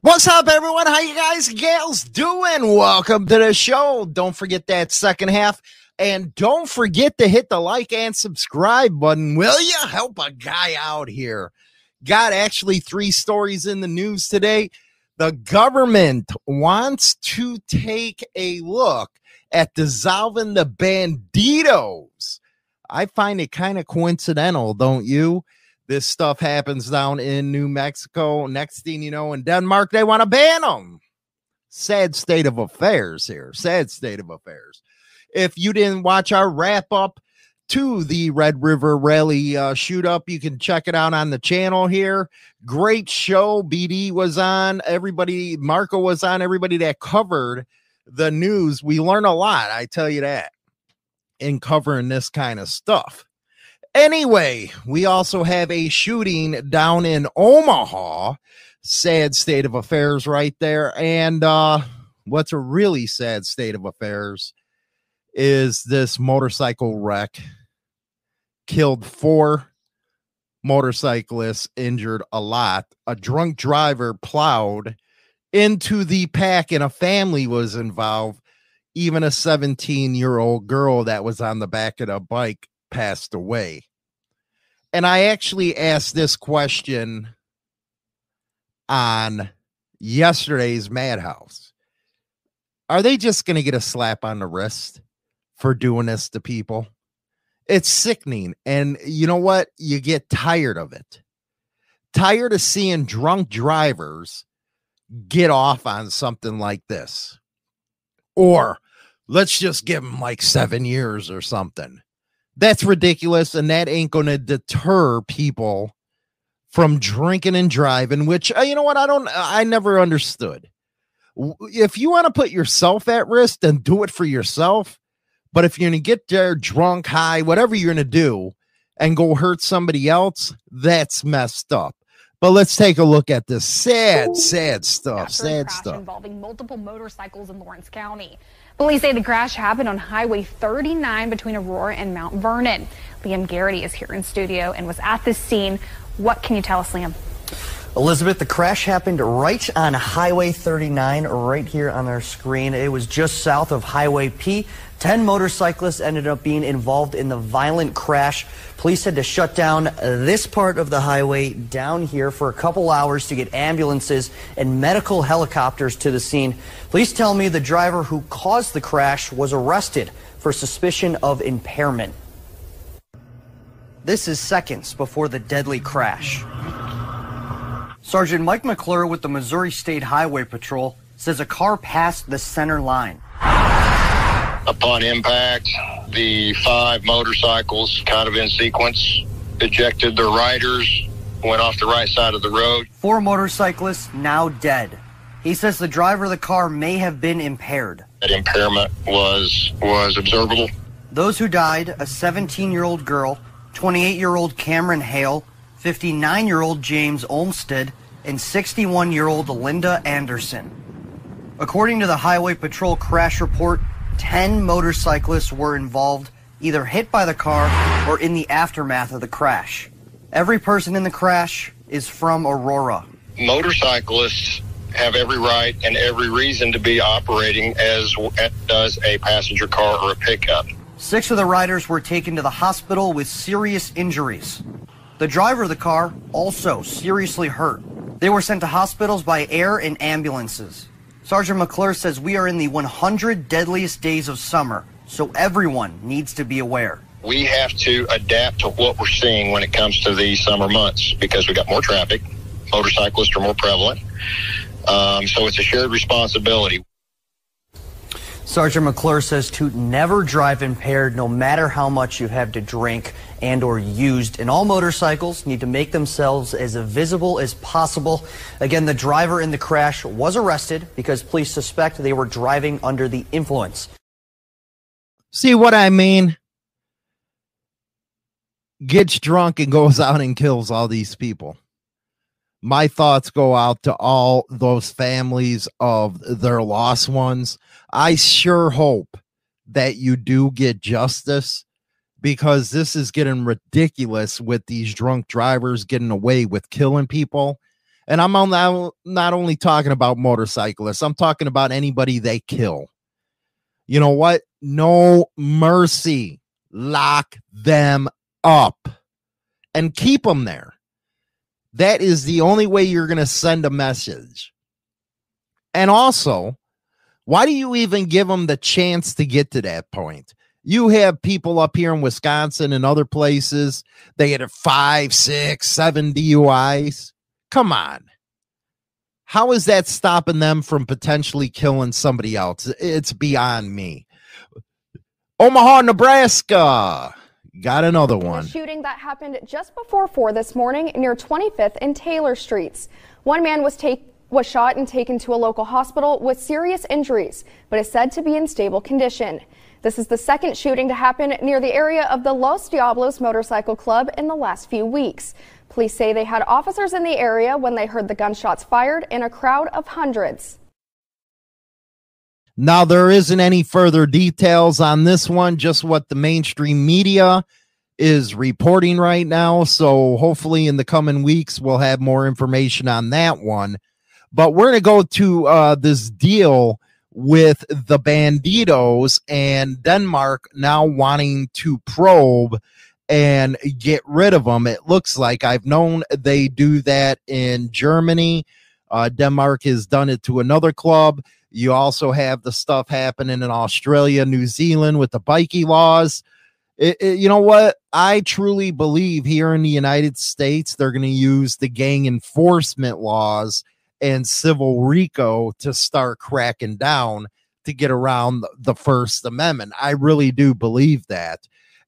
What's up, everyone? How you guys, gals doing? Welcome to the show. Don't forget that second half, and don't forget to hit the like and subscribe button. Will you help a guy out here? Got actually three stories in the news today. The government wants to take a look at dissolving the Bandidos. I find it kind of coincidental, don't you? This stuff happens down in New Mexico. Next thing you know, in Denmark, they want to ban them. Sad state of affairs here. Sad state of affairs. If you didn't watch our wrap up to the Red River Rally uh, shoot up, you can check it out on the channel here. Great show. BD was on. Everybody, Marco was on. Everybody that covered the news. We learn a lot. I tell you that in covering this kind of stuff. Anyway, we also have a shooting down in Omaha. Sad state of affairs right there. And uh what's a really sad state of affairs is this motorcycle wreck killed four motorcyclists, injured a lot. A drunk driver plowed into the pack and a family was involved. Even a 17 year old girl that was on the back of the bike passed away. And I actually asked this question on yesterday's Madhouse. Are they just going to get a slap on the wrist for doing this to people? It's sickening. And you know what? You get tired of it. Tired of seeing drunk drivers get off on something like this. Or let's just give them like seven years or something. That's ridiculous. And that ain't going to deter people from drinking and driving, which, uh, you know what? I don't, I never understood. If you want to put yourself at risk, then do it for yourself. But if you're going to get there drunk, high, whatever you're going to do, and go hurt somebody else, that's messed up. But let's take a look at this sad, sad stuff. Sad stuff. Involving multiple motorcycles in Lawrence County. Police say the crash happened on Highway 39 between Aurora and Mount Vernon. Liam Garrity is here in studio and was at this scene. What can you tell us, Liam? Elizabeth, the crash happened right on Highway 39, right here on our screen. It was just south of Highway P. Ten motorcyclists ended up being involved in the violent crash. Police had to shut down this part of the highway down here for a couple hours to get ambulances and medical helicopters to the scene. Police tell me the driver who caused the crash was arrested for suspicion of impairment. This is seconds before the deadly crash. Sergeant Mike McClure with the Missouri State Highway Patrol says a car passed the center line. Upon impact, the five motorcycles, kind of in sequence, ejected their riders, went off the right side of the road. Four motorcyclists now dead. He says the driver of the car may have been impaired. That impairment was was observable. Those who died, a 17-year-old girl, 28-year-old Cameron Hale, 59-year-old James Olmsted, and 61-year-old Linda Anderson. According to the Highway Patrol crash report, 10 motorcyclists were involved, either hit by the car or in the aftermath of the crash. Every person in the crash is from Aurora. Motorcyclists have every right and every reason to be operating as does a passenger car or a pickup. Six of the riders were taken to the hospital with serious injuries. The driver of the car also seriously hurt. They were sent to hospitals by air and ambulances. Sergeant McClure says we are in the 100 deadliest days of summer, so everyone needs to be aware. We have to adapt to what we're seeing when it comes to these summer months because we got more traffic. Motorcyclists are more prevalent. Um, so it's a shared responsibility. Sergeant McClure says to never drive impaired no matter how much you have to drink and or used. And all motorcycles need to make themselves as visible as possible. Again, the driver in the crash was arrested because police suspect they were driving under the influence. See what I mean? Gets drunk and goes out and kills all these people my thoughts go out to all those families of their lost ones. I sure hope that you do get justice because this is getting ridiculous with these drunk drivers getting away with killing people. And I'm on not only talking about motorcyclists, I'm talking about anybody they kill. You know what? No mercy. Lock them up and keep them there. That is the only way you're going to send a message. And also, why do you even give them the chance to get to that point? You have people up here in Wisconsin and other places, they had a five, six, seven DUIs. Come on. How is that stopping them from potentially killing somebody else? It's beyond me. Omaha, Nebraska. Got another one. Shooting that happened just before 4 this morning near 25th and Taylor Streets. One man was take, was shot and taken to a local hospital with serious injuries, but is said to be in stable condition. This is the second shooting to happen near the area of the Los Diablos Motorcycle Club in the last few weeks. Police say they had officers in the area when they heard the gunshots fired in a crowd of hundreds. Now, there isn't any further details on this one, just what the mainstream media is reporting right now. So, hopefully, in the coming weeks, we'll have more information on that one. But we're going to go to uh, this deal with the Bandidos and Denmark now wanting to probe and get rid of them. It looks like I've known they do that in Germany. Uh, Denmark has done it to another club. You also have the stuff happening in Australia, New Zealand with the bikie laws. It, it, you know what? I truly believe here in the United States, they're going to use the gang enforcement laws and civil RICO to start cracking down to get around the First Amendment. I really do believe that.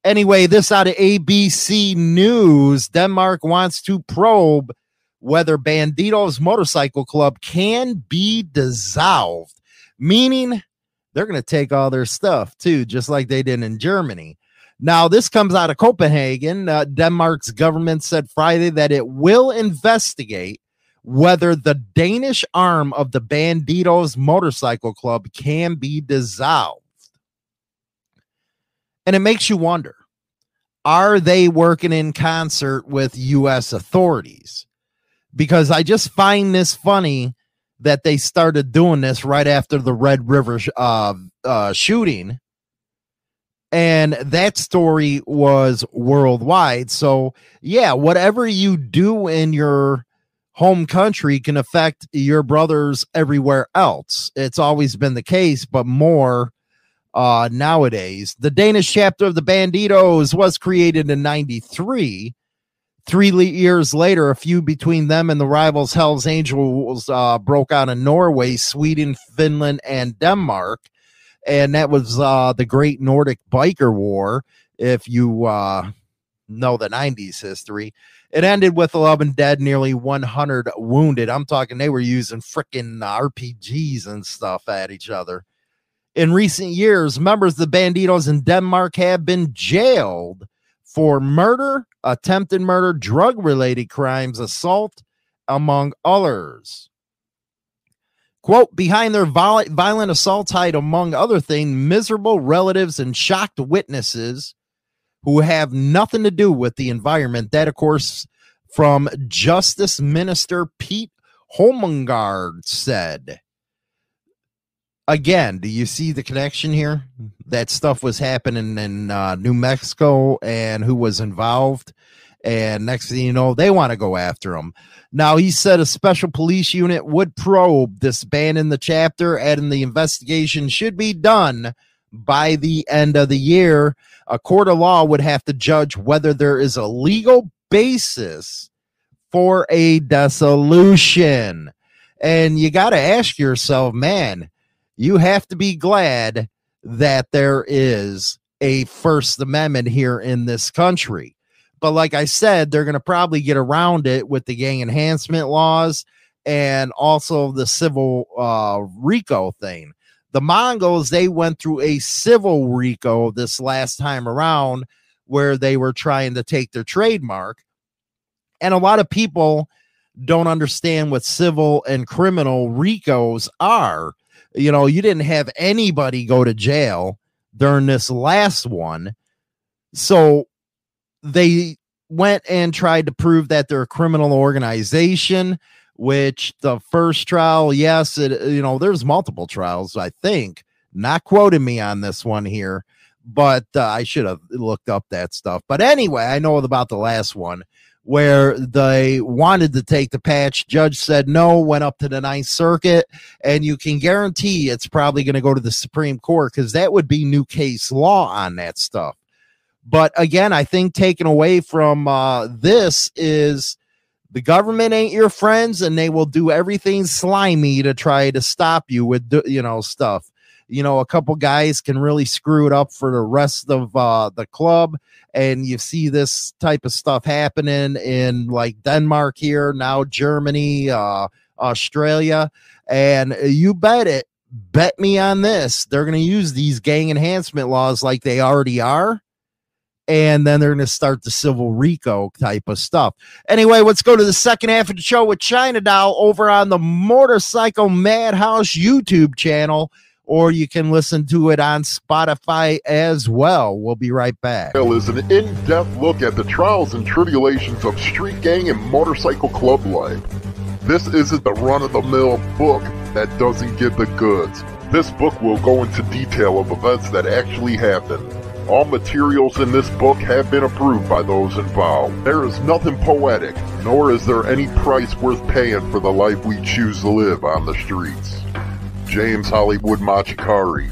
Anyway, this out of ABC News Denmark wants to probe whether Bandidos Motorcycle Club can be dissolved meaning they're going to take all their stuff too, just like they did in Germany. Now, this comes out of Copenhagen. Uh, Denmark's government said Friday that it will investigate whether the Danish arm of the Bandidos Motorcycle Club can be dissolved. And it makes you wonder are they working in concert with U.S. authorities? Because I just find this funny that they started doing this right after the Red River uh, uh, shooting. And that story was worldwide. So, yeah, whatever you do in your home country can affect your brothers everywhere else. It's always been the case, but more uh, nowadays. The Danish chapter of the Bandidos was created in 93 Three years later, a feud between them and the rivals Hells Angels uh, broke out in Norway, Sweden, Finland, and Denmark. And that was uh, the Great Nordic Biker War, if you uh, know the 90s history. It ended with 11 dead, nearly 100 wounded. I'm talking they were using freaking RPGs and stuff at each other. In recent years, members of the Bandidos in Denmark have been jailed for murder, attempted murder, drug related crimes, assault, among others. Quote, behind their violent assault, hide, among other things, miserable relatives and shocked witnesses who have nothing to do with the environment. That, of course, from Justice Minister Peter Hummelgaard said again, do you see the connection here? That stuff was happening in uh, New Mexico and who was involved. And next thing you know, they want to go after him. Now, he said a special police unit would probe this ban in the chapter, and the investigation should be done by the end of the year. A court of law would have to judge whether there is a legal basis for a dissolution. And you got to ask yourself, man, you have to be glad that there is a First Amendment here in this country. But like I said, they're going to probably get around it with the gang enhancement laws and also the civil uh, RICO thing. The Mongols, they went through a civil RICO this last time around where they were trying to take their trademark. And a lot of people don't understand what civil and criminal RICOs are. You know, you didn't have anybody go to jail during this last one. So they went and tried to prove that they're a criminal organization, which the first trial, yes, it, you know, there's multiple trials, I think. Not quoting me on this one here, but uh, I should have looked up that stuff. But anyway, I know about the last one where they wanted to take the patch. Judge said no, went up to the Ninth Circuit, and you can guarantee it's probably going to go to the Supreme Court because that would be new case law on that stuff. But again, I think taken away from uh, this is the government ain't your friends, and they will do everything slimy to try to stop you with you know stuff you know, a couple guys can really screw it up for the rest of uh, the club. And you see this type of stuff happening in like Denmark here, now Germany, uh, Australia. And you bet it, bet me on this. They're going to use these gang enhancement laws like they already are. And then they're going to start the civil RICO type of stuff. Anyway, let's go to the second half of the show with China Doll over on the Motorcycle Madhouse YouTube channel or you can listen to it on Spotify as well. We'll be right back. is an in depth look at the trials and tribulations of street gang and motorcycle club life. This isn't the run of the mill book that doesn't give the goods. This book will go into detail of events that actually happened. All materials in this book have been approved by those involved. There is nothing poetic, nor is there any price worth paying for the life we choose to live on the streets. James Hollywood Machikari,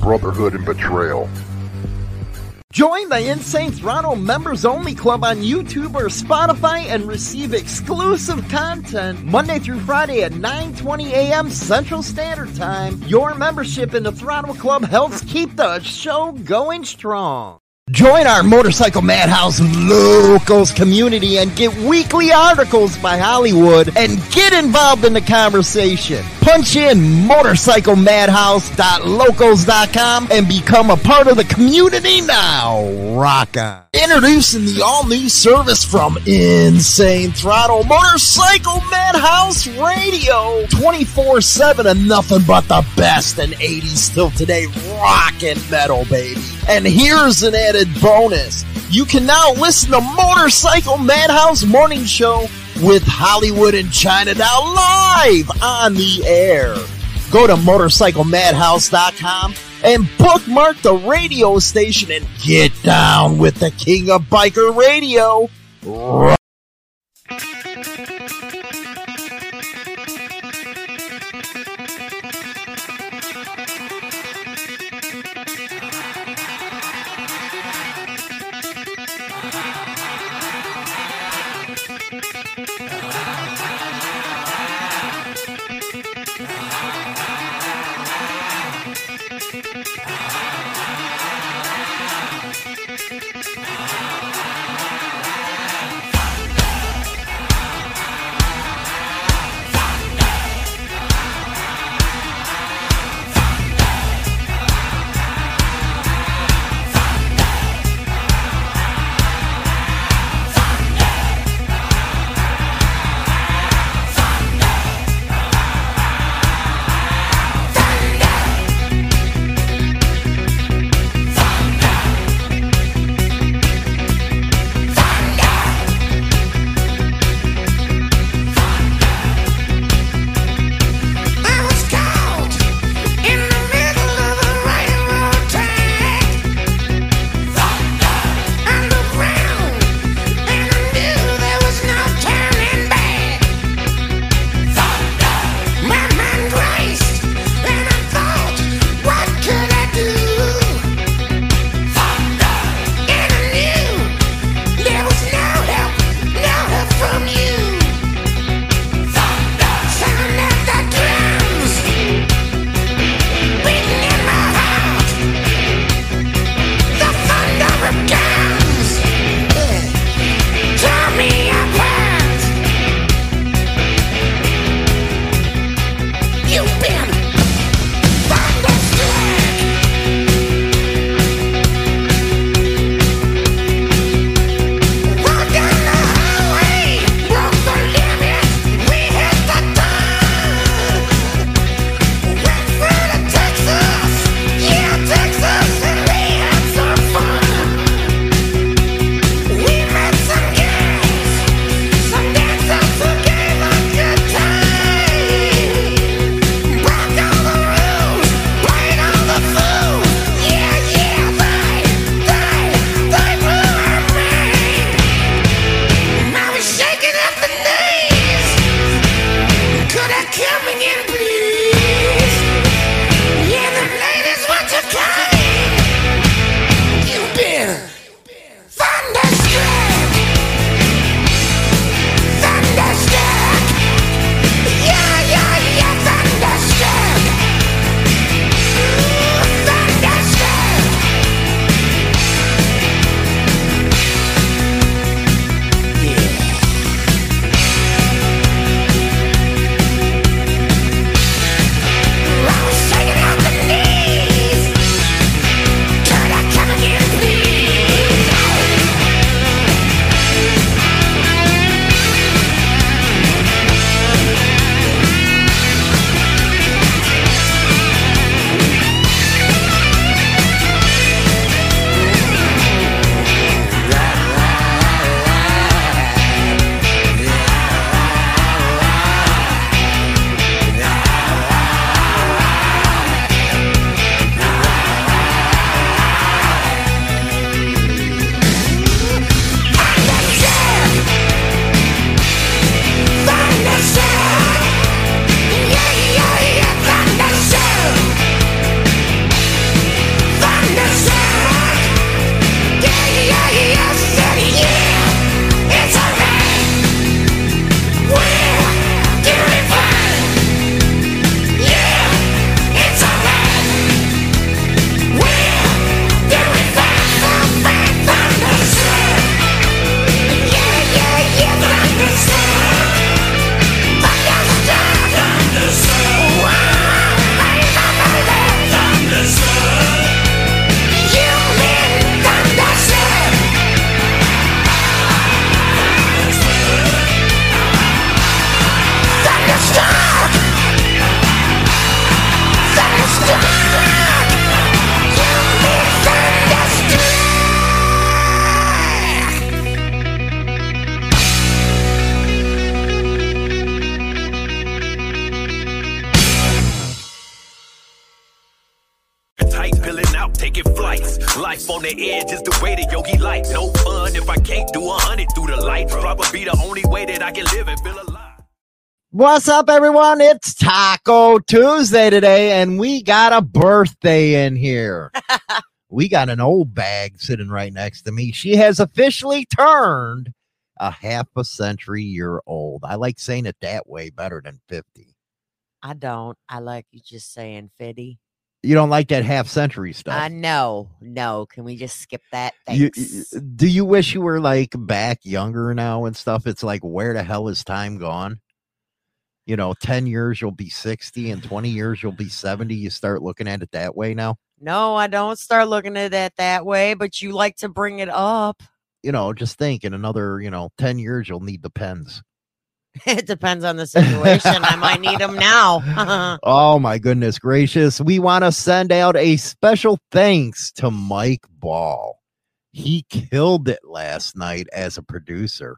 Brotherhood and Betrayal. Join the Insane Throttle members only club on YouTube or Spotify and receive exclusive content Monday through Friday at 9:20 a.m. Central Standard Time. Your membership in the Throttle Club helps keep the show going strong. Join our Motorcycle Madhouse Locals community and get weekly articles by Hollywood and get involved in the conversation. Punch in motorcyclemadhouse.locals.com and become a part of the community now. Rock on. Introducing the all new service from Insane Throttle Motorcycle Madhouse Radio 24 7 and nothing but the best in 80s till today rock and metal, baby. And here's an added bonus. You can now listen to Motorcycle Madhouse Morning Show with Hollywood and China now live on the air. Go to motorcyclemadhouse.com and bookmark the radio station and get down with the king of biker radio. the What's up, everyone? It's Taco Tuesday today, and we got a birthday in here. we got an old bag sitting right next to me. She has officially turned a half a century year old. I like saying it that way better than 50. I don't. I like you just saying fitty. You don't like that half century stuff. I know. No. Can we just skip that? You, Thanks. do you wish you were like back younger now and stuff? It's like, where the hell is time gone? You know, 10 years you'll be 60 and 20 years you'll be 70. You start looking at it that way now. no, I don't start looking at it that way, but you like to bring it up. You know, just think in another, you know, 10 years you'll need the pens. it depends on the situation. I might need them now. Oh my goodness gracious. We want to send out a special thanks to Mike Ball. He killed it last night as a producer.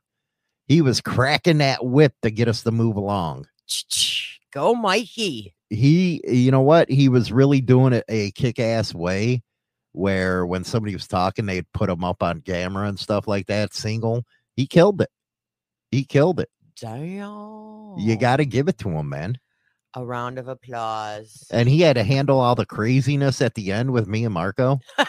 He was cracking that whip to get us to move along. Go, Mikey. He, you know what? He was really doing it a kick ass way where when somebody was talking, they'd put him up on camera and stuff like that, single. He killed it. He killed it. Damn. You got to give it to him, man. a round of applause. And he had to handle all the craziness at the end with me and Marco.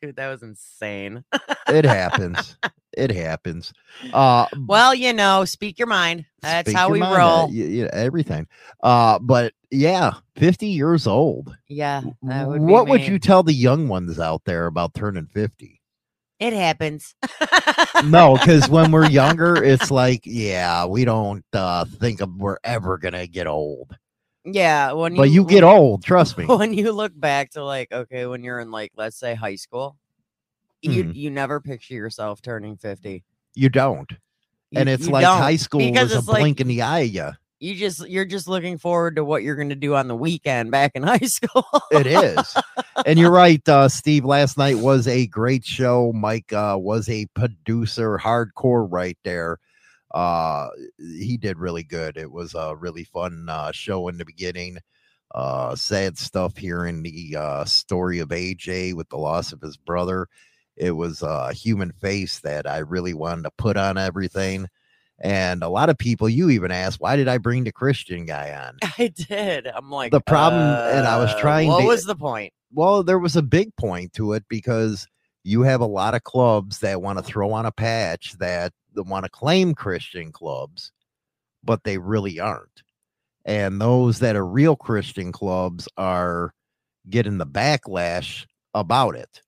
Dude, that was insane. It happens. It happens. Uh, Well, you know, speak your mind. That's how we mind, uh, roll. y- y- everything. Uh, but yeah, 50 years old. yeah. That would be What would you tell the young ones out there about turning 50? It happens. No, because when we're younger, it's like, yeah, we don't uh, think of we're ever gonna get old. Yeah, when you But you get old, trust me. when you look back to like okay, when you're in like let's say high school, you Mhm. you never picture yourself turning 50. You don't. You- And it's like don't, high school because was a like blink in the eye. Yeah, you just you're just looking forward to what you're going to do on the weekend back in high school. it is. and you're right, uh, Steve. Last night was a great show. Mike uh, was a producer, hardcore right there. Uh, he did really good. It was a really fun uh, show in the beginning. Uh, sad stuff here in the uh, story of AJ with the loss of his brother. It was a human face that I really wanted to put on everything. And a lot of people, you even asked, why did I bring the Christian guy on? I did. I'm like The problem- and I was uh, trying What to- was the point? well, there was a big point to it because you have a lot of clubs that want to throw on a patch that want to claim Christian clubs, but they really aren't. And those that are real Christian clubs are getting the backlash about it.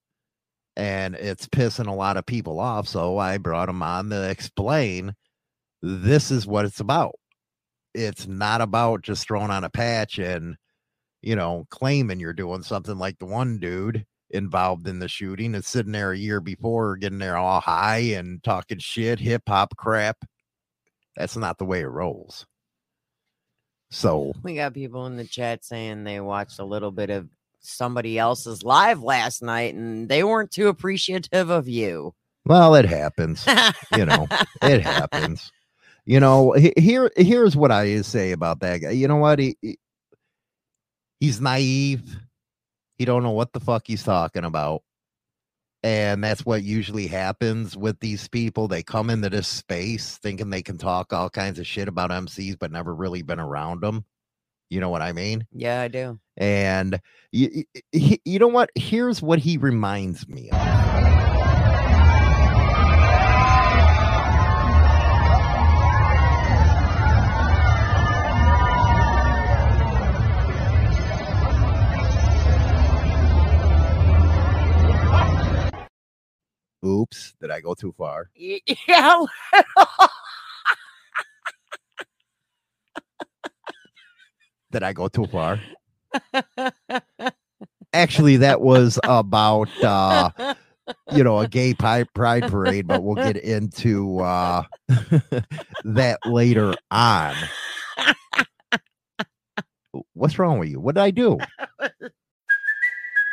And it's pissing a lot of people off. So I brought them on to explain this is what it's about. It's not about just throwing on a patch and you know, claiming you're doing something like the one dude involved in the shooting and sitting there a year before getting there all high and talking shit, hip hop crap. That's not the way it rolls. So We got people in the chat saying they watched a little bit of somebody else's live last night and they weren't too appreciative of you. well, it happens. you know, it happens. You know, he- here here's what I say about that guy. You know what? He, he- he's naive. He don't know what the fuck he's talking about. And that's what usually happens with these people. They come into this space thinking they can talk all kinds of shit about MCs, but never really been around them. You know what I mean? Yeah, I do. And you, you, you know what? Here's what he reminds me of. Oops, did I go too far? Yeah. Did I go too far? Actually, that was about uh you know a gay pride parade, but we'll get into uh that later on. What's wrong with you? What did I do?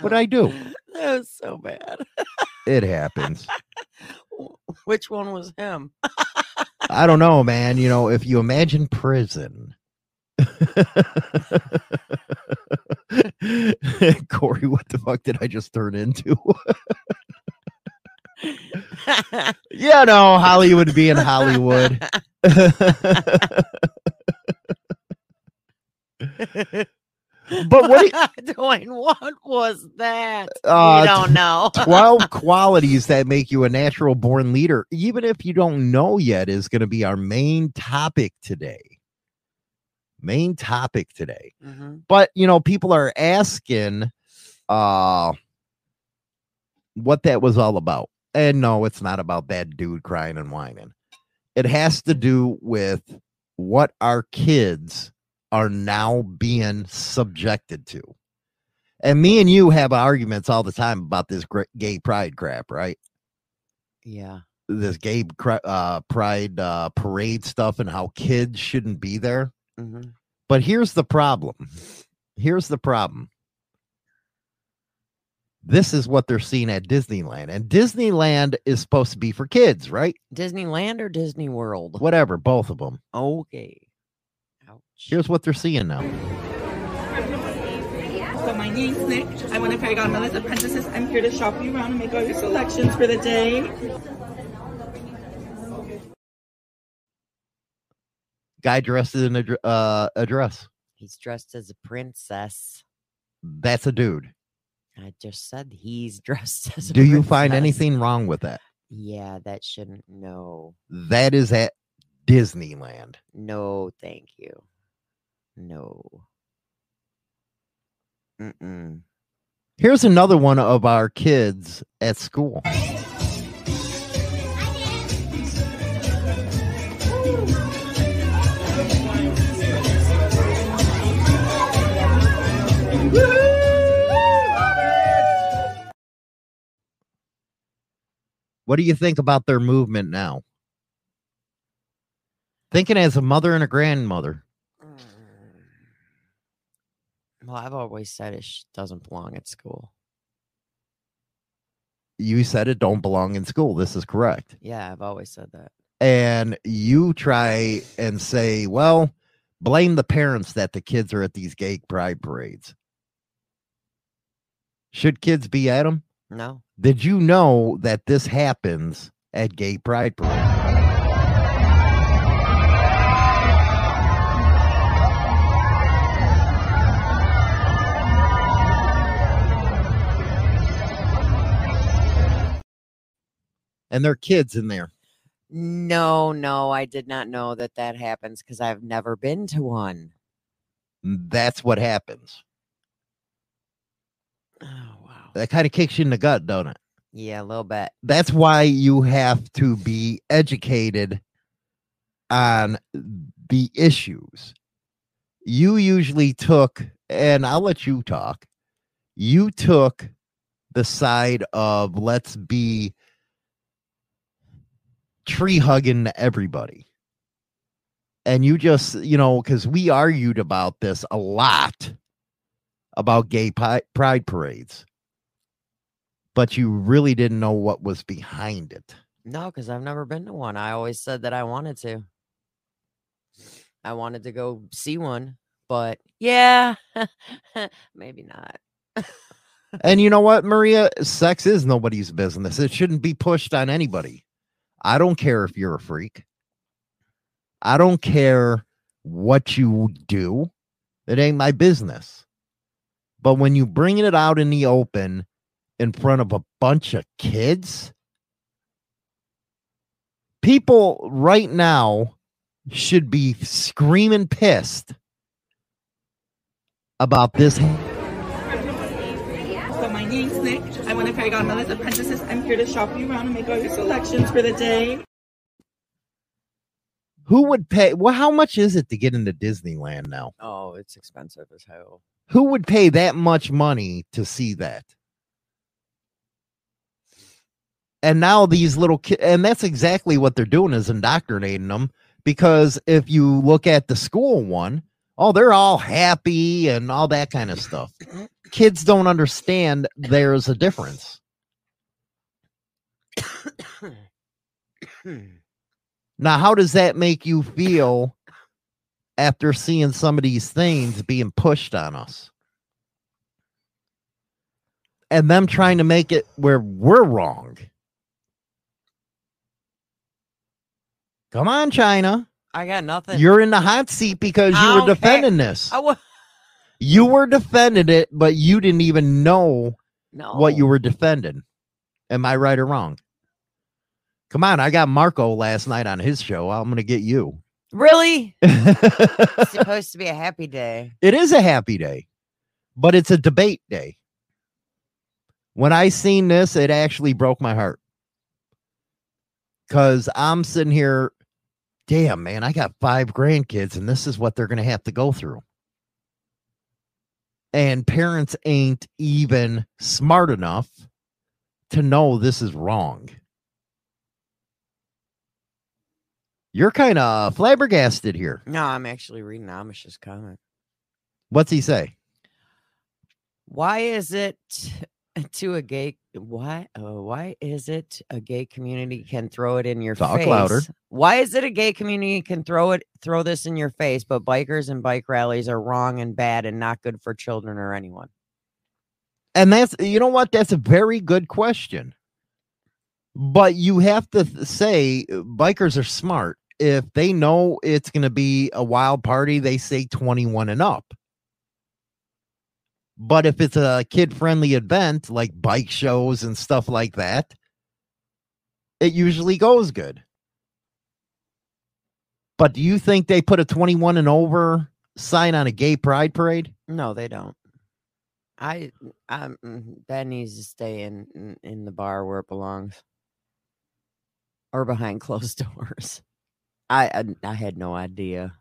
What I do? That was so bad. It happens. Which one was him? I don't know, man. You know, if you imagine prison. Corey, what the fuck did I just turn into? yeah, no, Hollywood being Hollywood. But what Dwayne, what was that? Uh, we don't know. 12 qualities that make you a natural born leader, even if you don't know yet, is going to be our main topic today. Main topic today. Mhm. But, you know, people are asking uh what that was all about. And no, it's not about that dude crying and whining. It has to do with what our kids are now being subjected to. And me and you have arguments all the time about this gay pride crap, right? Yeah. This gay uh, pride uh, parade stuff and how kids shouldn't be there. Mhm. But here's the problem. Here's the problem. This is what they're seeing at Disneyland. And Disneyland is supposed to be for kids, right? Disneyland or Disney World? Whatever, both of them. Okay. Here's what they're seeing now. So my name's Nick. I'm one of Fairy Godmother's apprentices. I'm here to shop you around and make all your selections for the day. Guy dressed in a, uh, a dress. He's dressed as a princess. That's a dude. I just said he's dressed as a Do you find anything wrong with that? Yeah, that shouldn't. No. That is at Disneyland. No, thank you. No. Mm-mm. Here's another one of our kids at school. What do you think about their movement now? Thinking as a mother and a grandmother. Well, I've always said it sh- doesn't belong at school. You said it don't belong in school. This is correct. Yeah, I've always said that. and you try and say, well, blame the parents that the kids are at these gay pride parades. Should kids be at them? No. Did you know that this happens at gay pride parades? And there are kids in there. No, no, I did not know that that happens because I've never been to one. That's what happens. Oh, wow. That kind of kicks you in the gut, don't it? Yeah, a little bit. that's why you have to be educated on the issues. You usually took, and I'll let you talk, you took the side of let's be tree hugging everybody. And you just, you know, because we argued about this a lot about gay pi- pride parades but you really didn't know what was behind it. No, because I've never been to one. I always said that I wanted to. I wanted to go see one, but yeah, maybe not. And you know what, Maria? Sex is nobody's business. It shouldn't be pushed on anybody. I don't care if you're a freak. I don't care what you do. It ain't my business. But when you bring it out in the open in front of a bunch of kids, people right now should be screaming pissed about this Nick. I'm one of Fairy Godmother's apprentices. I'm here to shop you around and make all your selections for the day. Who would pay? Well, how much is it to get into Disneyland now? Oh, it's expensive as hell. Who would pay that much money to see that? And now these little kids, and that's exactly what they're doing is indoctrinating them. Because if you look at the school one, oh, they're all happy and all that kind of stuff. Kids don't understand there's a difference. Now, how does that make you feel after seeing some of these things being pushed on us? And them trying to make it where we're wrong. Come on, China. I got nothing. You're in the hot seat because I you were don't care. defending this. I wa- You were defending it, but you didn't even know no. what you were defending. Am I right or wrong? Come on, I got Marco last night on his show. I'm going to get you. Really? It's supposed to be a happy day. It is a happy day, but it's a debate day. When I seen this, it actually broke my heart. Cause I'm sitting here, damn man, I got five grandkids, and this is what they're gonna have to go through. And parents ain't even smart enough to know this is wrong. You're kind of flabbergasted here. No, I'm actually reading Amish's comment. What's he say? Why is it to a gay why uh, why is it a gay community can throw it in your Talk face? louder. Why is it a gay community can throw it throw this in your face, but bikers and bike rallies are wrong and bad and not good for children or anyone? And that's you know what? That's a very good question. But you have to th- say uh, bikers are smart. If they know it's going to be a wild party, they say 21 and up. But if it's a kid friendly event like bike shows and stuff like that, it usually goes good. But do you think they put a 21 and over sign on a gay pride parade? No, they don't. I um that needs to stay in, in the bar where it belongs. Or behind closed doors. I I, I had no idea.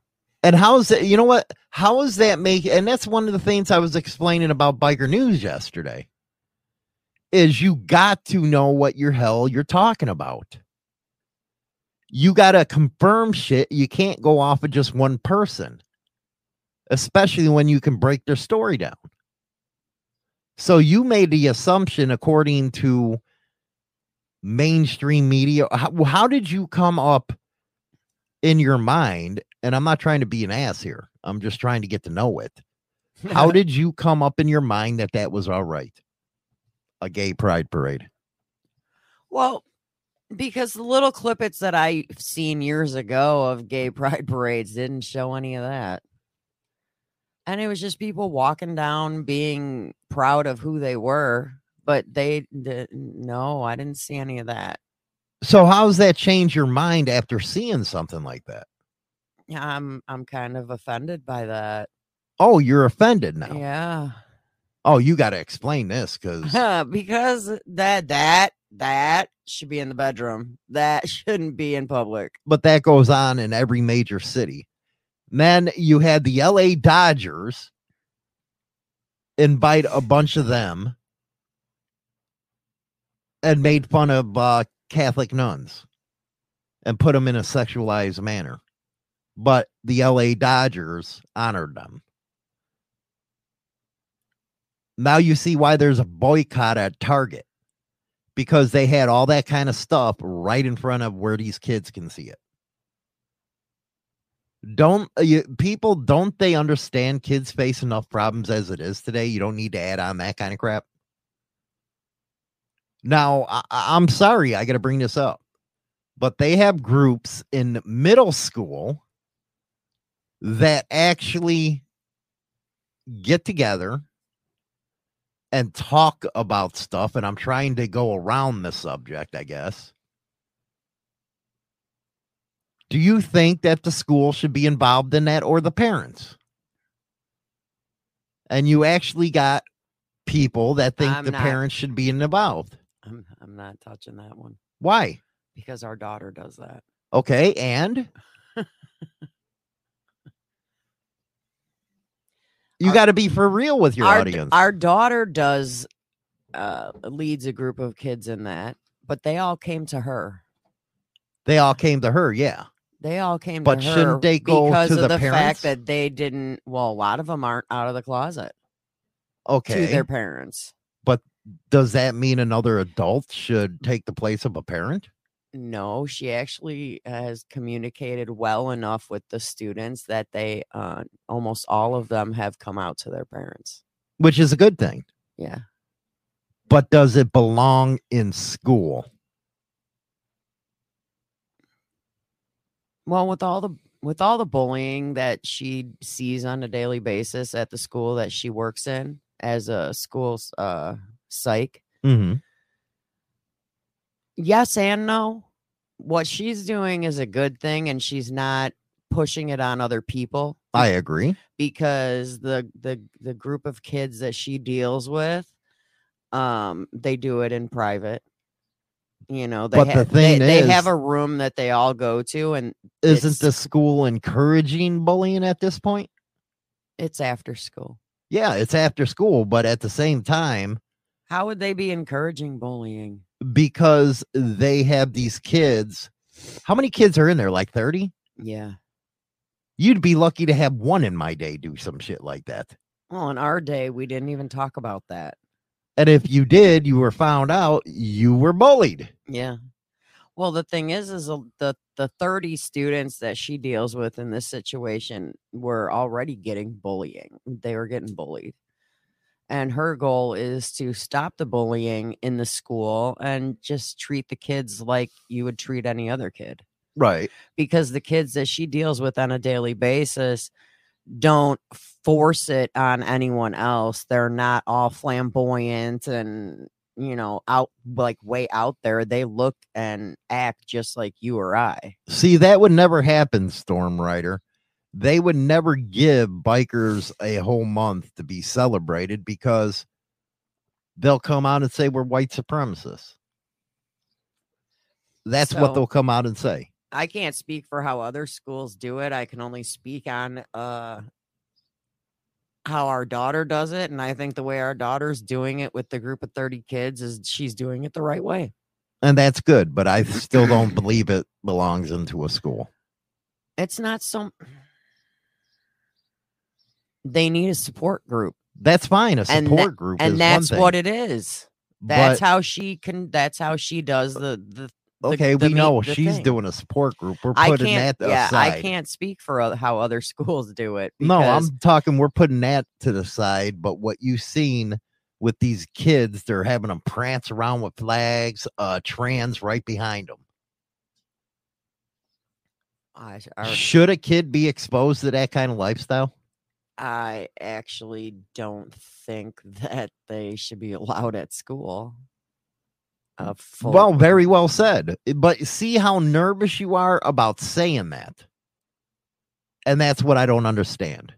And how's that? You know what? How is that make? And that's one of the things I was explaining about biker news yesterday. Is you got to know what your hell you're talking about. You got to confirm shit. You can't go off of just one person, especially when you can break their story down. So you made the assumption, according to mainstream media. How, how did you come up in your mind? And I'm not trying to be an ass here. I'm just trying to get to know it. How did you come up in your mind that that was all right? A gay pride parade. Well, because the little clippets that I've seen years ago of gay pride parades didn't show any of that. And it was just people walking down being proud of who they were, but they didn't. no, I didn't see any of that. So how's that change your mind after seeing something like that? Yeah, I'm I'm kind of offended by that. Oh, you're offended now. Yeah. Oh, you got to explain this because because that that that should be in the bedroom. That shouldn't be in public. but that goes on in every major city. Then you had the LA Dodgers invite a bunch of them and made fun of uh, Catholic nuns and put them in a sexualized manner. But the LA Dodgers honored them. Now you see why there's a boycott at Target because they had all that kind of stuff right in front of where these kids can see it. Don't uh, you, people don't they understand kids face enough problems as it is today? You don't need to add on that kind of crap. Now, I, I'm sorry, I got to bring this up, but they have groups in middle school that actually get together and talk about stuff. And I'm trying to go around the subject, I guess. Do you think that the school should be involved in that or the parents? And you actually got people that think I'm the not- parents should be involved. I'm not touching that one Why? because our daughter does that. Okay, and you got to be for real with your our, audience. Our daughter does uh leads a group of kids in that, but they all came to her. they all came to her, yeah. They all came But to her shouldn't they go because to of the the, fact that they didn't. Well, a lot of them aren't out of the closet Okay. to their parents. Does that mean another adult should take the place of a parent? No, she actually has communicated well enough with the students that they uh almost all of them have come out to their parents. Which is a good thing. Yeah. But does it belong in school? Well, with all the with all the bullying that she sees on a daily basis at the school that she works in as a school uh psych, Mm-hmm. yes and no. What she's doing is a good thing and she's not pushing it on other people I agree. because the the the group of kids that she deals with um they do it in private. You know, they But the ha- they, thing they have a room that they all go to and Isn't the school encouraging bullying at this point? it's after school. Yeah, it's after school, but at the same time, How would they be encouraging bullying? because they have these kids. How many kids are in there? Like 30? Yeah. You'd be lucky to have one in my day do some shit like that. Well, in our day, we didn't even talk about that. And if you did, you were found out, you were bullied. Yeah. Well, the thing is, is uh, the the thirty students that she deals with in this situation were already getting bullying. They were getting bullied, and her goal is to stop the bullying in the school and just treat the kids like you would treat any other kid. Right. because the kids that she deals with on a daily basis don't force it on anyone else. They're not all flamboyant and you know out like way out there. They look and act just like you or I. See, that would never happen, Storm Rider. They would never give bikers a whole month to be celebrated because they'll come out and say we're white supremacists. That's what they'll come out and say. I can't speak for how other schools do it. I can only speak on uh how our daughter does it and I think the way our daughter's doing it with the group of 30 kids is she's doing it the right way. And that's good, but I still don't believe it belongs into a school. It's not some they need a support group. That's fine. A and support group and that's what it is that's but- how she can that's how she does the the the- Okay, the we meet- know the she's thing. doing a support group. We're putting that yeah aside. i can't speak for how other schools do it No, I'm talking. We're putting that to the side. But what you've seen with these kids, they're having them prance around with flags, uh, trans right behind them. I, I, Should a kid be exposed to that kind of lifestyle? I actually don't think that they should be allowed at school full, Well, very well said. Eh, But see how nervous you are about saying that. And that's what I don't understand.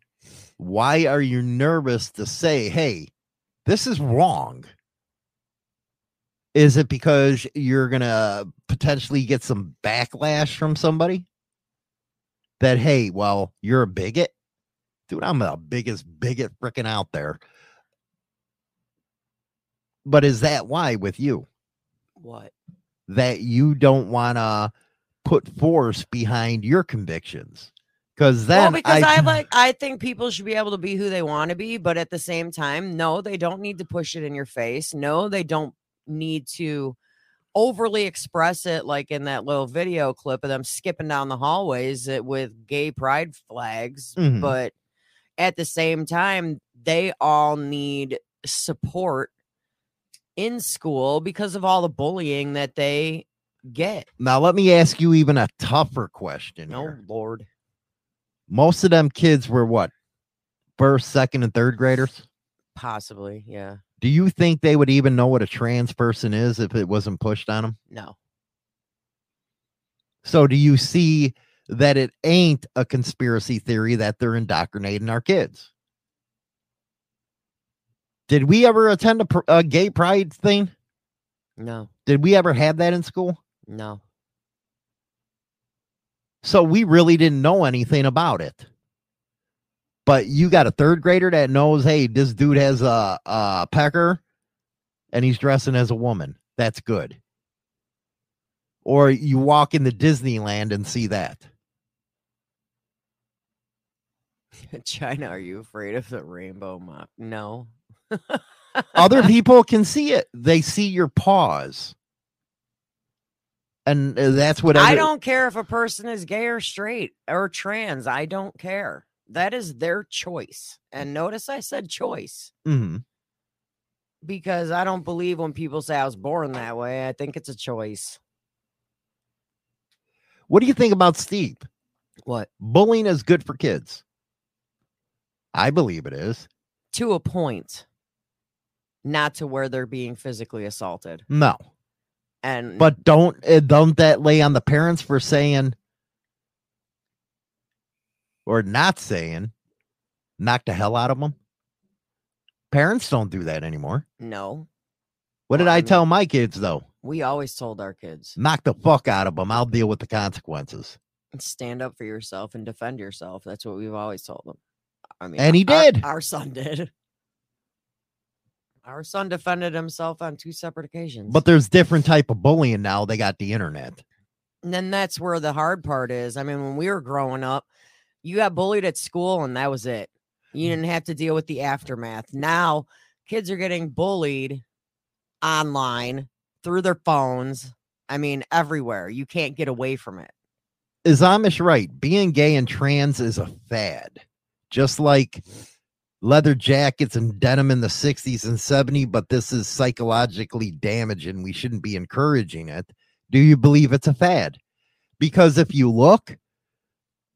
Why are you nervous to say, hey, this is wrong? Is it because you're going to potentially get some backlash from somebody? That, hey, well, you're a bigot? Dude, I'm the biggest bigot freaking out there. But is that why with you? what that you don't want to put force behind your convictions because then well because I, I, like i think people should be able to be who they want to be but at the same time no they don't need to push it in your face no they don't need to overly express it like in that little video clip of them skipping down the hallways uh, with gay pride flags Mhm. but at the same time they all need support in school because of all the bullying that they get. Now let me ask you even a tougher question oh here. lord. Most of them kids were what first second and third graders? Possibly yeah. Do you think they would even know what a trans person is if it wasn't pushed on them no. So do you see that it ain't a conspiracy theory that they're indoctrinating our kids Did we ever attend a, a gay pride thing? No, Did we ever have that in school? no. So we really didn't know anything about it. But you got a third grader that knows, hey, this dude has a, a pecker and he's dressing as a woman. That's good. Or you walk into Disneyland and see that. China, are you afraid of the rainbow mop? No. Other people can see it. They see your paws. And uh, that's what I don't care if a person is gay or straight or trans. I don't care. That is their choice. And notice I said choice Mhm. because I don't believe when people say I was born that way. I think it's a choice. What do you think about Steve? What? Bullying is good for kids. I believe it is. To a point, not to where they're being physically assaulted. No. And But don't uh, don't that lay on the parents for saying or not saying knock the hell out of them? Parents don't do that anymore. no, What did Well, I I, mean- tell my kids though? we always told our kids Knock the fuck out of them. I'll deal with the consequences. stand up for yourself and defend yourself. That's what we've always told them. I mean, And he our- did. Our son did. Our son defended himself on two separate occasions. But there's different type of bullying now. They got the internet. And then that's where the hard part is. I mean, when we were growing up, you got bullied at school and that was it. You Mm. didn't have to deal with the aftermath. Now, kids are getting bullied online through their phones. I mean, everywhere. You can't get away from it. Is Amish right? Being gay and trans is a fad. Just like leather jackets and denim in the 60s and 70s, but this is psychologically damaging. We shouldn't be encouraging it. Do you believe it's a fad? Because if you look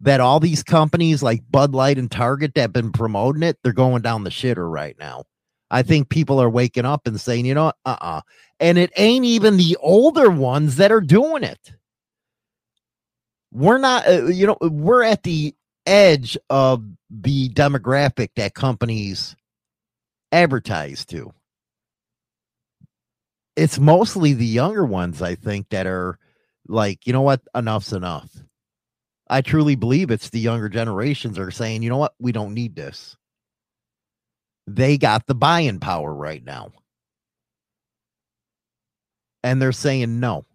that all these companies like Bud Light and Target that have been promoting it, they're going down the shitter right now. I think people are waking up and saying, you know, uh uh And it ain't even the older ones that are doing it we're not uh, you know we're at the edge of the demographic that companies advertise to. It's mostly the younger ones i think that are like you know what? Enough's enough. I truly believe it's the younger generations are saying you know what? We don't need this. They got the buying power right now. And they're saying no.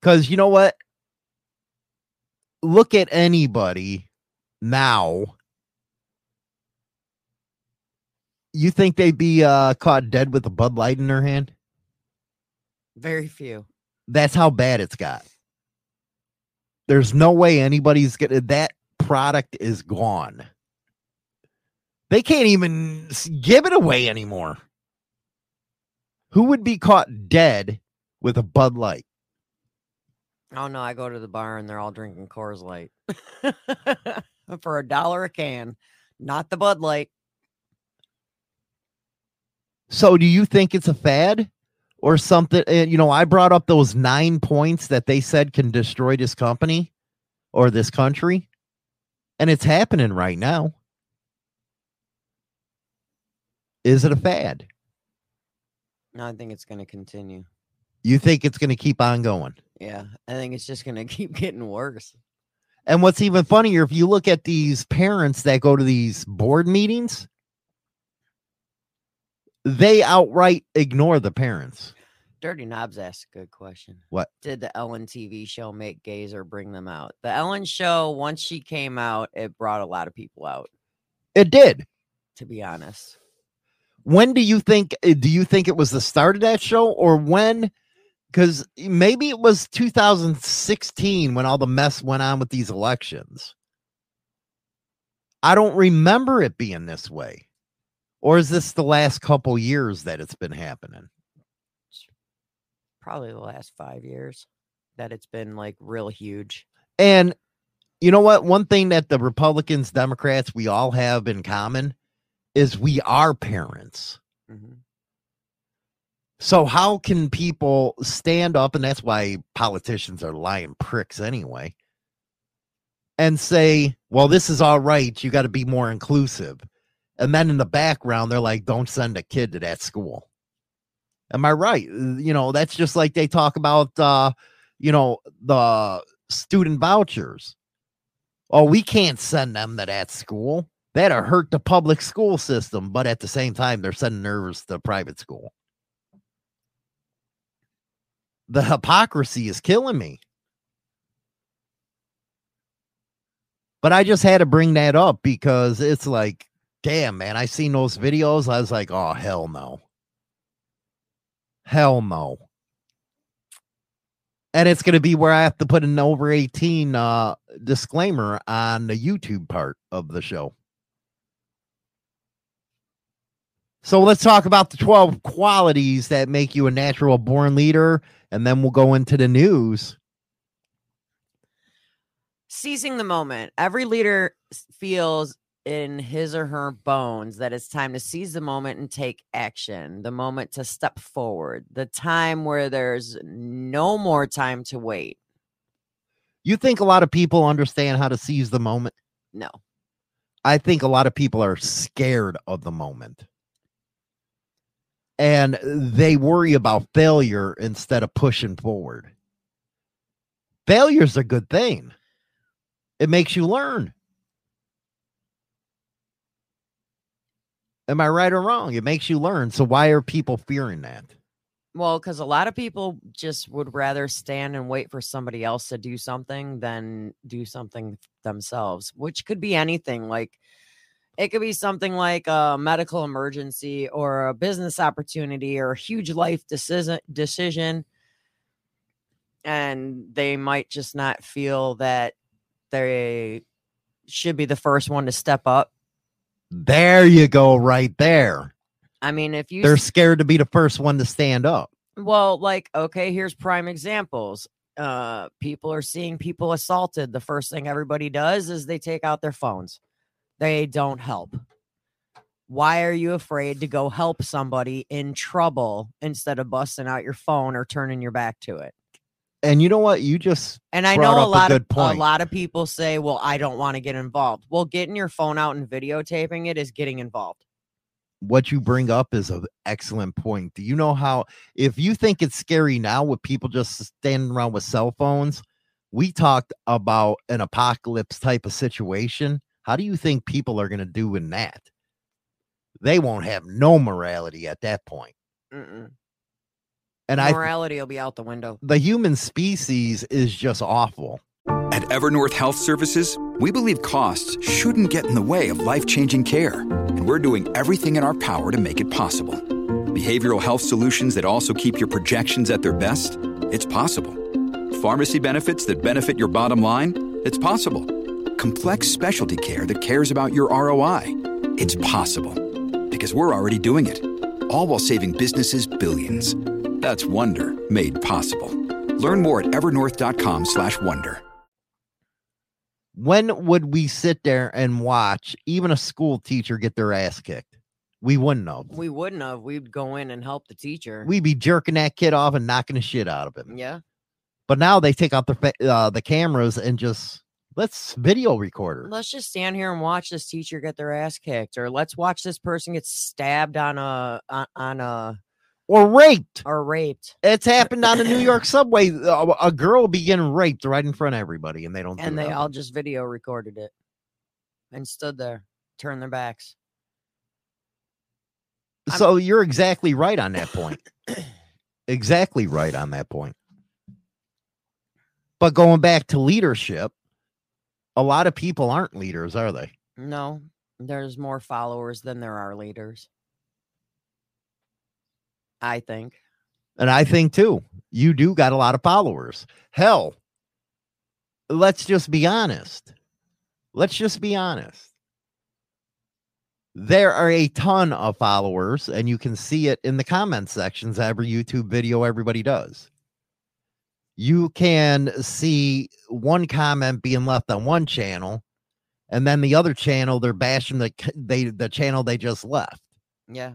Because you know what? Look at anybody now. You think they'd be uh, caught dead with a Bud Light in their hand? Very few. That's how bad it's got. There's no way anybody's gonna. That product is gone. They can't even give it away anymore. Who would be caught dead with a Bud Light? Oh no, I go to the bar and they're all drinking Coors Light for a dollar a can, not the Bud Light. So do you think it's a fad or something? And you know, I brought up those nine points that they said can destroy this company or this country, and it's happening right now. Is it a fad? No, I think it's going to continue. You think it's going to keep on going? Yeah, I think it's just going to keep getting worse. And what's even funnier, if you look at these parents that go to these board meetings, they outright ignore the parents. Dirty Knobs asked a good question. What? Did the Ellen TV show make gays or bring them out? The Ellen show, once she came out, it brought a lot of people out, It did. to be honest. when do you think uh, do you think it was the start of that show or when because maybe it was 2016 when all the mess went on with these elections. I don't remember it being this way. Or is this the last couple years that it's been happening? Probably the last five years that it's been like real huge. and you know what? One thing that the republicans democrats we all have in common is we are parents. Mhm. So how can people stand up and that's why politicians are lying pricks anyway and say, "Well, this is all right, you got to be more inclusive." And then in the background, they're like, don't send a kid to that school. Am I right? Uh, You know, that's just like they talk about, uh, you know, the student vouchers. Oh, we can't send them to that school. That'll hurt the public school system. But at the same time, they're sending nerves to private school. The hypocrisy is killing me. But I just had to bring that up because it's like, damn, man, I seen those videos. I was like, oh, hell no. Hell no. And it's going to be where I have to put an over 18 uh, disclaimer on the YouTube part of the show. So let's talk about the 12 qualities that make you a natural born leader. And then we'll go into the news. seizing the moment. Every leader feels in his or her bones that it's time to seize the moment and take action, the moment to step forward, the time where there's no more time to wait. You think a lot of people understand how to seize the moment? No. I think a lot of people are scared of the moment. And they worry about failure instead of pushing forward. Failure's a good thing. It makes you learn. Am I right or wrong? It makes you learn. So why are people fearing that? Well, because a lot of people just would rather stand and wait for somebody else to do something than do something themselves, which could be anything. Like it could be something like a medical emergency or a business opportunity or a huge life decision decision. And they might just not feel that they should be the first one to step up. There you go, right there. I mean, if you They're scared to be the first one to stand up. Well, like, okay, here's prime examples. Uh, people are seeing people assaulted. The first thing everybody does is they take out their phones. They don't help. Why are you afraid to go help somebody in trouble instead of busting out your phone or turning your back to it? And you know what? You just And I know a lot good of point. a lot of people say, "Well, I don't want to get involved." Well, getting your phone out and videotaping it is getting involved. what you bring up is an excellent point. Do you know how, if you think it's scary now with people just standing around with cell phones, we talked about an apocalypse type of situation. How do you think people are going to do in that? They won't have no morality at that point. Mm-mm. And I, Morality will be out the window. the human species is just awful. At Evernorth Health Services, we believe costs shouldn't get in the way of life changing care, and we're doing everything in our power to make it possible. Behavioral health solutions that also keep your projections at their best? It's possible. Pharmacy benefits that benefit your bottom line? It's possible. Complex specialty care that cares about your ROI? It's possible. Because we're already doing it. All while saving businesses billions. That's Wonder made possible. Learn more at evernorth.com/wonder. When would we sit there and watch even a school teacher get their ass kicked? We wouldn't have. We wouldn't have. We'd go in and help the teacher. We'd be jerking that kid off and knocking the shit out of him. yeah. But now they take out the uh, the cameras and just let's video recorder. Let's just stand here and watch this teacher get their ass kicked, or let's watch this person get stabbed on a on, on a or raped or raped. It's happened on the New York subway. A, a girl will be getting raped right in front of everybody, and they don't. and do they all just video recorded it and stood there, turned their backs. So you're exactly right on that point. exactly right on that point. But going back to leadership, a lot of people aren't leaders, are they? No, there's more followers than there are leaders. I think. And I think too, you do got a lot of followers. Hell, let's just be honest. Let's just be honest. There are a ton of followers, and you can see it in the comment sections. Every YouTube video everybody does. You can see one comment being left on one channel, and then the other channel they're bashing the they the channel they just left Yeah.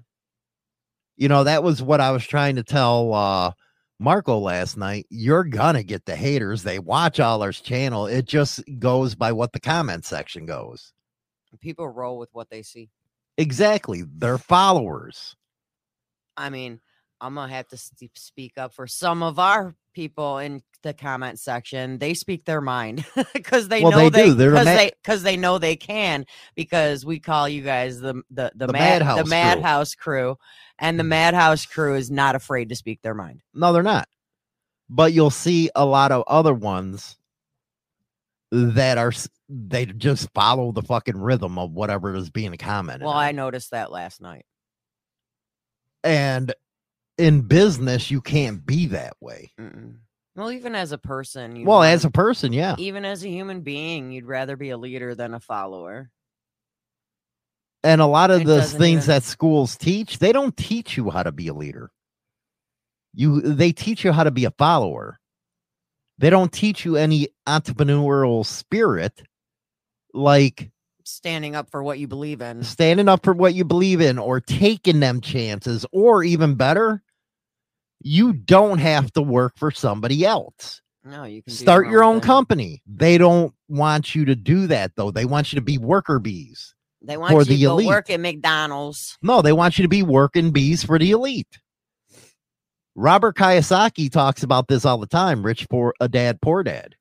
you know that was what i was trying to tell uh marco last night you're gonna get the haters they watch all our channel it just goes by what the comment section goes People roll with what they see. Exactly. They're followers. I mean, I'm gonna have to speak up for some of our people in the comment section. They speak their mind because they Well, know they do. They're because they because they know they can because we call you guys the the the, The mad, Madhouse the crew. madhouse crew, and the mm-hmm. madhouse crew is not afraid to speak their mind. No, they're not. But you'll see a lot of other ones that are they just follow the fucking rhythm of whatever is being commented. Well, on. I noticed that last night. and in business, you can't be that way. Mm-mm. Well, even as a person, you Well, as a person, yeah. even as a human being, you'd rather be a leader than a follower. And a lot of It the things even- that schools teach, they don't teach you how to be a leader. You they teach you how to be a follower. They don't teach you any entrepreneurial spirit like Standing up for what you believe in. standing up for what you believe in or taking them chances or even better, you don't have to work for somebody else. No, you can Start your own thing. company. They don't want you to do that though. They want you to be worker bees. They want for you the to go elite. work at McDonald's. No, they want you to be working bees for the elite. Robert Kiyosaki talks about this all the time. Rich poor a dad, poor dad.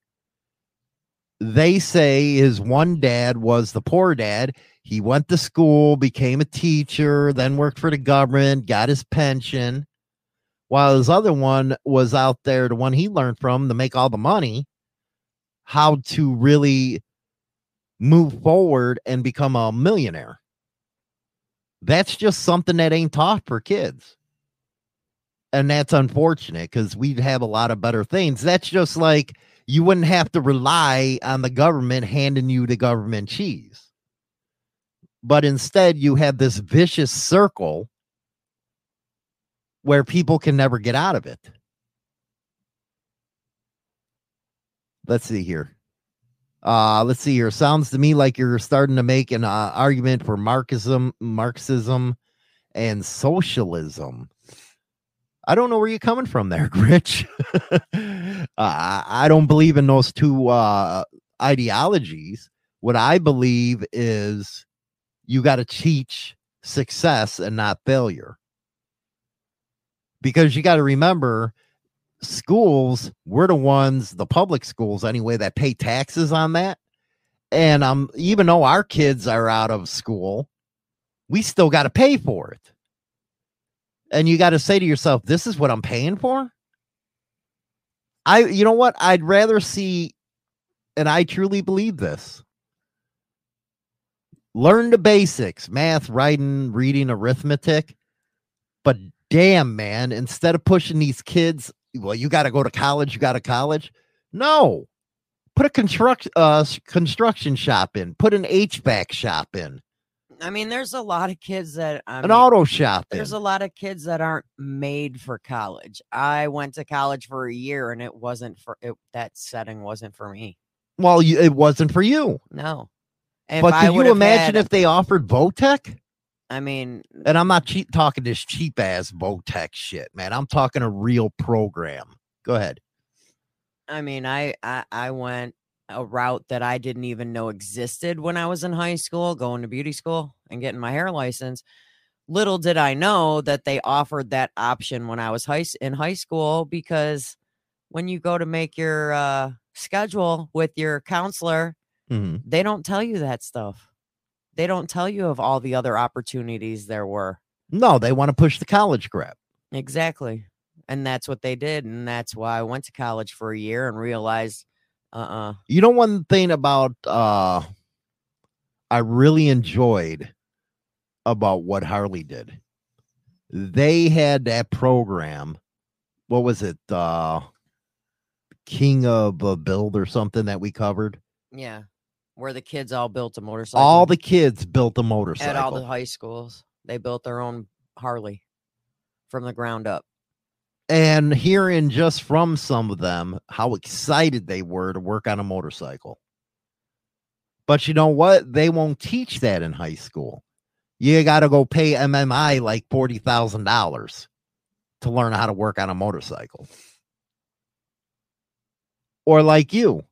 They say his one dad was the poor dad. He went to school, became a teacher, then worked for the government, got his pension. While his other one was out there, the one he learned from to make all the money, how to really move forward and become a millionaire. That's just something that ain't taught for kids. And that's unfortunate because we'd have a lot of better things. That's just like you wouldn't have to rely on the government handing you the government cheese. But instead, you have this vicious circle where people can never get out of it. Let's see here. Uh, let's see here. Sounds to me like you're starting to make an uh, argument for Marxism, Marxism, and socialism. I don't know where you're coming from there, Gritch. uh, I I don't believe in those two uh, ideologies. What I believe is you got to teach success and not failure. Because you got to remember, schools, we're the ones, the public schools anyway, that pay taxes on that. And um, even though our kids are out of school, we still got to pay for it. And you got to say to yourself, this is what I'm paying for. I, you know what? I'd rather see, and I truly believe this. Learn the basics math, writing, reading, arithmetic. But damn, man, instead of pushing these kids, well, you got to go to college, you got to college. No, put a construct, uh, construction shop in, put an HVAC shop in, I mean, there's a lot of kids that I an mean, auto shop in. There's a lot of kids that aren't made for college. I went to college for a year, and it wasn't for it. That setting wasn't for me. Well, you, it wasn't for you. No. If but could you imagine had- if they offered Votech? I mean, And I'm not cheap talking this cheap ass Votech shit, man. I'm talking a real program. Go ahead. I mean, I, I I went a route that I didn't even know existed when I was in high school, going to beauty school and getting my hair license. Little did I know that they offered that option when I was high in high school because when you go to make your uh, schedule with your counselor, Mhm. they don't tell you that stuff. They don't tell you of all the other opportunities there were. No, they want to push the college grab. Exactly. And that's what they did. And that's why I went to college for a year and realized, uh uh You know, one thing about uh I really enjoyed about what Harley did. They had that program. What was it? Uh King of uh, Build or something that we covered. Yeah. Where the kids all built a motorcycle. All the kids built a motorcycle. at all the high schools. They built their own Harley from the ground up. and hearing just from some of them how excited they were to work on a motorcycle. But you know what? They won't teach that in high school. You got to go pay MMI like $40,000 to learn how to work on a motorcycle. Or like you.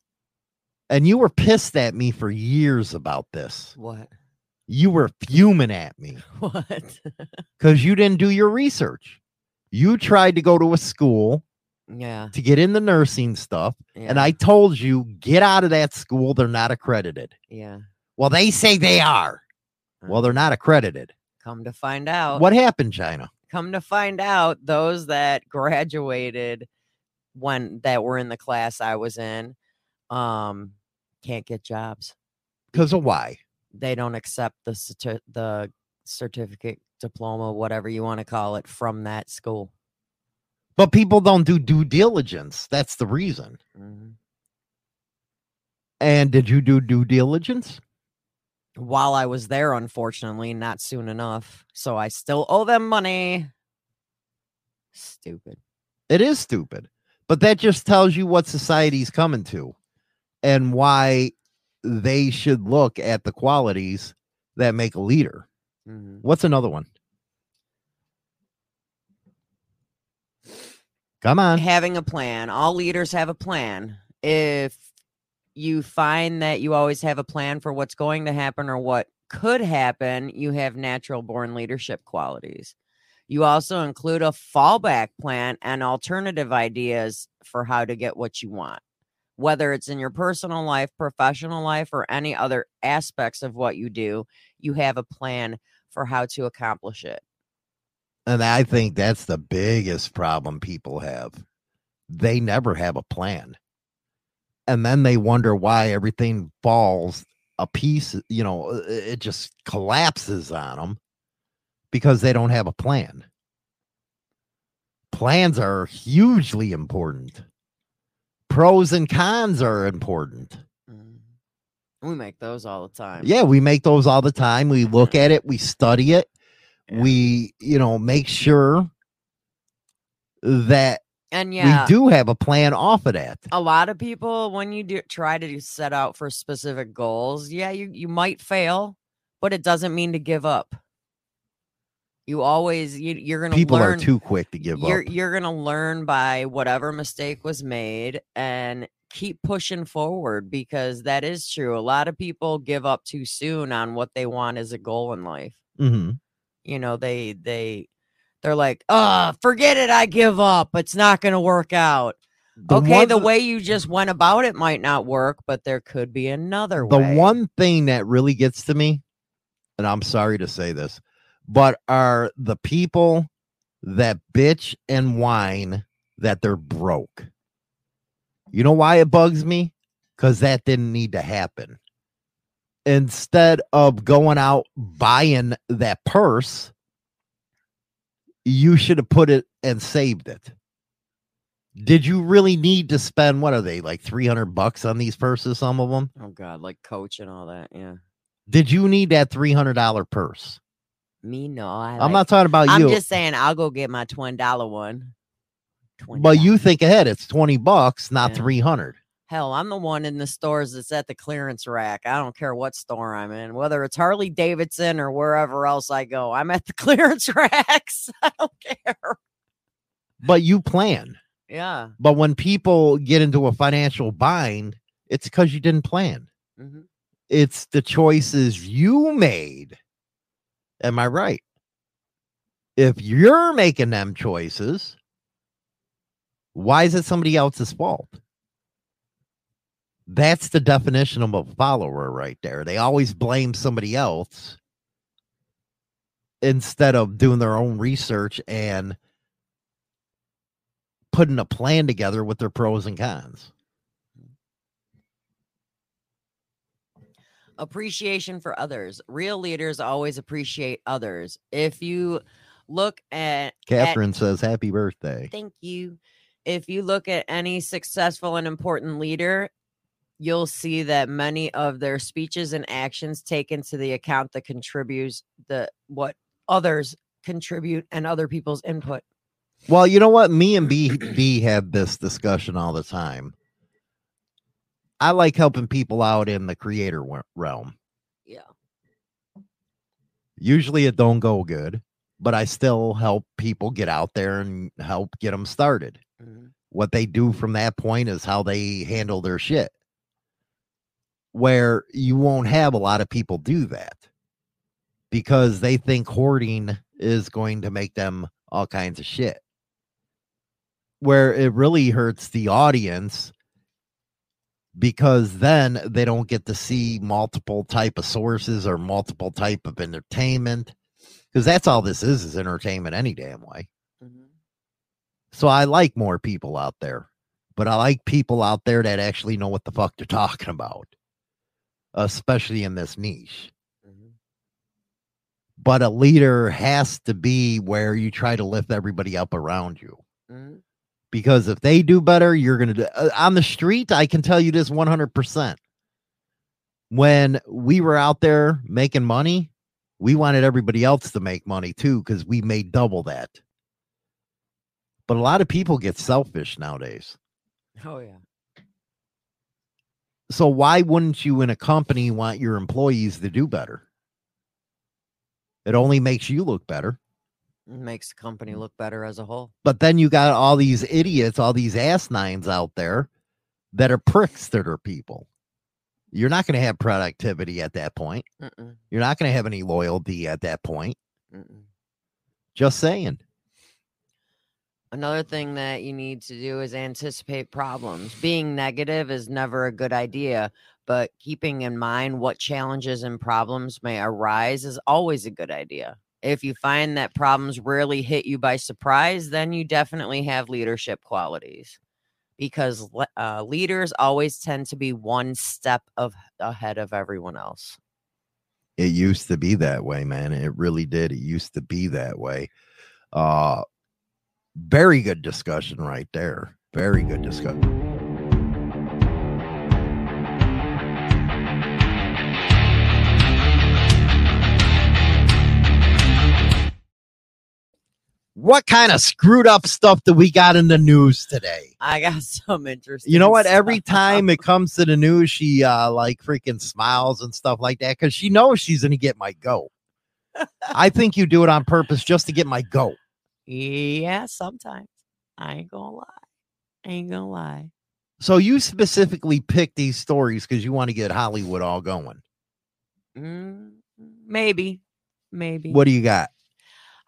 And you were pissed at me for years about this. What? You were fuming at me What? because you didn't do your research. You tried to go to a school yeah. to get in the nursing stuff, and I told you, get out of that school. They're not accredited. Yeah. Well, they say they are. Well, they're uh-huh. not accredited. Come to find out. What happened, China? Come to find out, those that graduated when that were in the class I was in, um, can't get jobs. Because of why? They don't accept the certi- the certificate, diploma, whatever you want to call it, from that school. But people don't do due diligence. That's the reason. Mhm. And did you do due diligence? While I was there, unfortunately, not soon enough. So I still owe them money. Stupid. It is stupid. But that just tells you what society's coming to and why they should look at the qualities that make a leader. Mhm. What's another one? Come on. having a plan. All leaders have a plan. If you find that you always have a plan for what's going to happen or what could happen, you have natural born leadership qualities. You also include a fallback plan and alternative ideas for how to get what you want, whether it's in your personal life, professional life, or any other aspects of what you do. You have a plan for how to accomplish it. And I think that's the biggest problem people have. They never have a plan. And then they wonder why everything falls a piece, you know, uh, it just collapses on them because they don't have a plan. Plans are hugely important. Pros and cons are important. Mm-hmm. We make those all the time. Yeah, we make those all the time. We look at it, we study it, we, you know, make sure that And yeah, we do have a plan off of that. a lot of people when you do try to do- set out for specific goals yeah you you might fail but it doesn't mean to give up you always you, you're gonna People learn are too quick to give you're up. you're gonna learn by whatever mistake was made and keep pushing forward because that is true. A lot of people give up too soon on what they want as a goal in life. Hmm you know they they they're like uh forget it i give up it's not gonna work out. The okay one the way you just went about it might not work but there could be another The way. The one thing that really gets to me, and I'm sorry to say this, but are the people that bitch and whine that they're broke. You know why it bugs me? Because that didn't need to happen. Instead of going out buying that purse, you should have put it and saved it. Did you really need to spend what are they like 300 bucks on these purses some of them? oh god like coach and all that yeah Did you need that $300 purse? Me no I I'm like- not talking about you. i'm just saying i'll go get my twenty dollar one but you think ahead, it's 20 bucks, not Yeah. 300. hell i'm the one in the stores that's at the clearance rack i don't care what store i'm in whether it's harley davidson or wherever else i go i'm at the clearance racks i don't care But you plan. yeah But when people get into a financial bind, it's because you didn't plan. Mhm. It's the choices you made. Am I right? If you're making them choices, why is it somebody else's fault? That's the definition of a follower right there. They always blame somebody else instead of doing their own research and putting a plan together with their pros and cons. Appreciation for others. Real leaders always appreciate others. If you look at at- Catherine says, Happy birthday. thank you. If you look at any successful and important leader, you'll see that many of their speeches and actions take into the account that contributes the what others contribute and other people's input. Well, you know what? Me and B B have this discussion all the time. I like helping people out in the creator realm. Yeah. Usually it don't go good, but I still help people get out there and help get them started. Mhm. What they do from that point is how they handle their shit. Where you won't have a lot of people do that. because they think hoarding is going to make them all kinds of shit. Where it really hurts the audience because then they don't get to see multiple type of sources or multiple type of entertainment because that's all this is is entertainment any damn way. Mm-hmm. So I like more people out there, but I like people out there that actually know what the fuck they're talking about, especially in this niche. Mm-hmm. But a leader has to be where you try to lift everybody up around you. Mm-hmm. Because if they do better, you're going to do uh, on the street. I can tell you this 100%. When we were out there making money, we wanted everybody else to make money too because we made double that. But a lot of people get selfish nowadays. Oh yeah. So why wouldn't you in a company want your employees to do better? It only makes you look better. Makes the company mm. look better as a whole. But then you got all these idiots, all these ass nines out there that are pricks that are people. You're not going to have productivity at that point. Mm-mm. You're not going to have any loyalty at that point. Mm-mm. Just saying. Another thing that you need to do is anticipate problems. Being negative is never a good idea, but keeping in mind what challenges and problems may arise is always a good idea. If you find that problems rarely hit you by surprise, then you definitely have leadership qualities because uh, leaders always tend to be one step of ahead of everyone else. It used to be that way, man. It really did. It used to be that way. Uh very good discussion right there. Very good discussion. What kind of screwed up stuff do we got in the news today? I got some interesting. You know what? Every time it comes to the news, she uh like freaking smiles and stuff like that because she knows she's gonna get my goat. I think you do it on purpose just to get my goat. Yeah, sometimes. I ain't gonna lie. I ain't gonna lie. So you specifically pick these stories because you want to get Hollywood all going. Mm, maybe. Maybe. What do you got?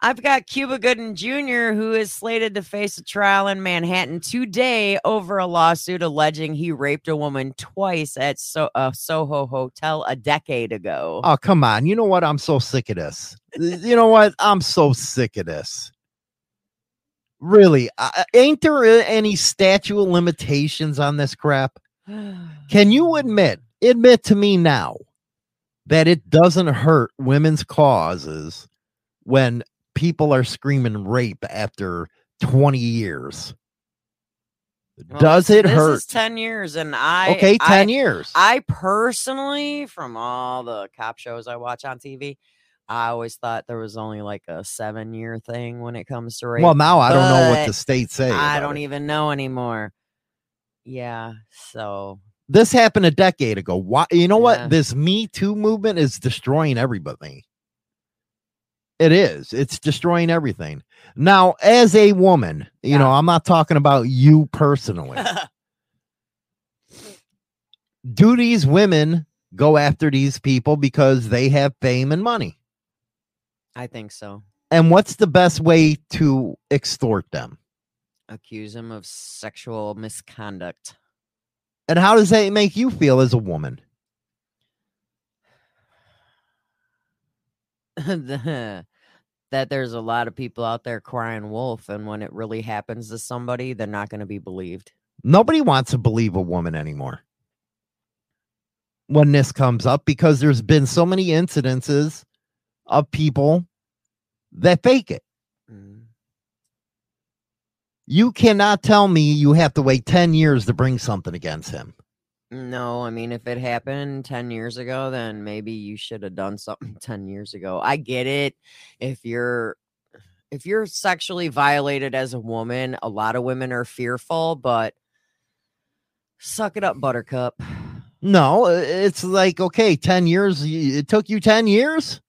I've got Cuba Gooding Jr., who is slated to face a trial in Manhattan today over a lawsuit alleging he raped a woman twice at so- a Soho hotel a decade ago. Oh, come on. You know what? I'm so sick of this. you know what? I'm so sick of this. Really? Uh, ain't there uh, any statute of limitations on this crap? Can you admit, admit to me now that it doesn't hurt women's causes when people are screaming rape after 20 years? Well, Does it this hurt? Is Ten years, and I Okay, 10 I- years. I personally, from all the cop shows I watch on TV, I always thought there was only like a seven year thing when it comes to rape. Well, now I don't know what the but states say. I don't it. even know anymore. Yeah, so This happened a decade ago. Why? You know Yeah. what? This Me Too movement is destroying everybody. It is. It's destroying everything. Now, as a woman, you know, I'm not talking about you personally. Do these women go after these people because they have fame and money? I think so. And what's the best way to extort them? Accuse them of sexual misconduct. And how does that make you feel as a woman? that there's a lot of people out there crying wolf, and when it really happens to somebody, they're not going to be believed. Nobody wants to believe a woman anymore when this comes up because there's been so many incidences of people that fake it. Mm. You cannot tell me you have to wait 10 years to bring something against him. No, I mean, if it happened 10 years ago, then maybe you should have done something 10 years ago. I get it. If you're if you're sexually violated as a woman, a lot of women are fearful, but suck it up, buttercup. No, it's like, okay, 10 years. It took you 10 years.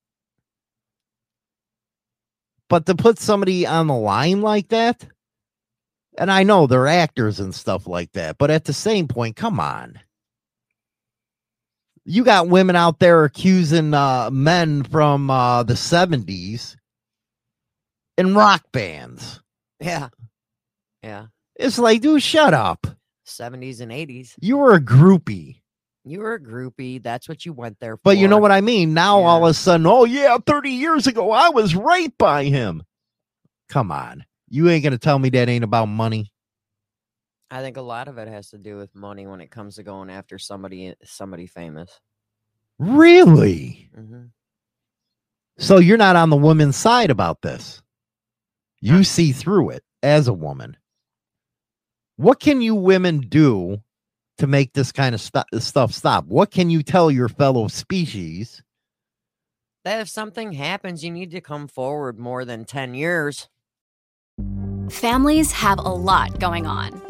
But to put somebody on the line like that, and I know they're actors and stuff like that, but at the same point, come on. You got women out there accusing uh, men from uh, the 70s in rock bands. Yeah. Yeah. It's like, dude, shut up. 70s and 80s. You were a groupie. You were a groupie. That's what you went there for. But you know what I mean? Now all of a sudden, oh yeah, 30 years ago, I was raped by him. Come on. You ain't gonna tell me that ain't about money. I think a lot of it has to do with money when it comes to going after somebody somebody famous. Really? hmm So you're not on the woman's side about this. You see through it as a woman. What can you women do to make this kind of stu- stuff stop? What can you tell your fellow species? That if something happens, you need to come forward more than 10 years. Families have a lot going on.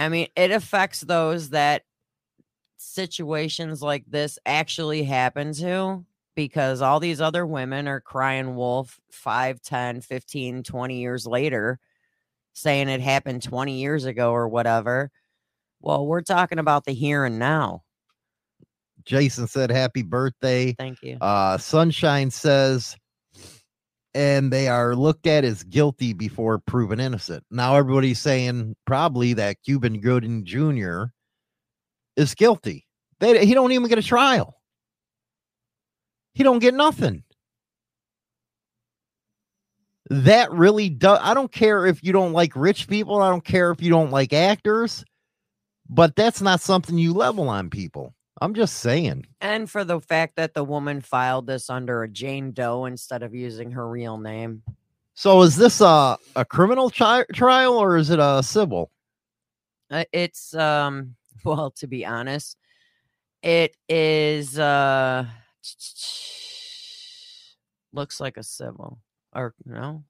I mean, it affects those that situations like this actually happen to because all these other women are crying wolf 5, 10, 15, 20 years later saying it happened 20 years ago or whatever. Well, we're talking about the here and now. Jason said happy birthday. Thank you. Uh Sunshine says and they are looked at as guilty before proven innocent. Now everybody's saying probably that Cuban Gooding Jr. is guilty. They he don't even get a trial. He don't get nothing. That really does. I don't care if you don't like rich people. I don't care if you don't like actors, but that's not something you level on people. I'm just saying. And for the fact that the woman filed this under a Jane Doe instead of using her real name. So is this a a criminal tri- trial or is it a civil? Uh, it's um well to be honest it is uh looks like a civil or no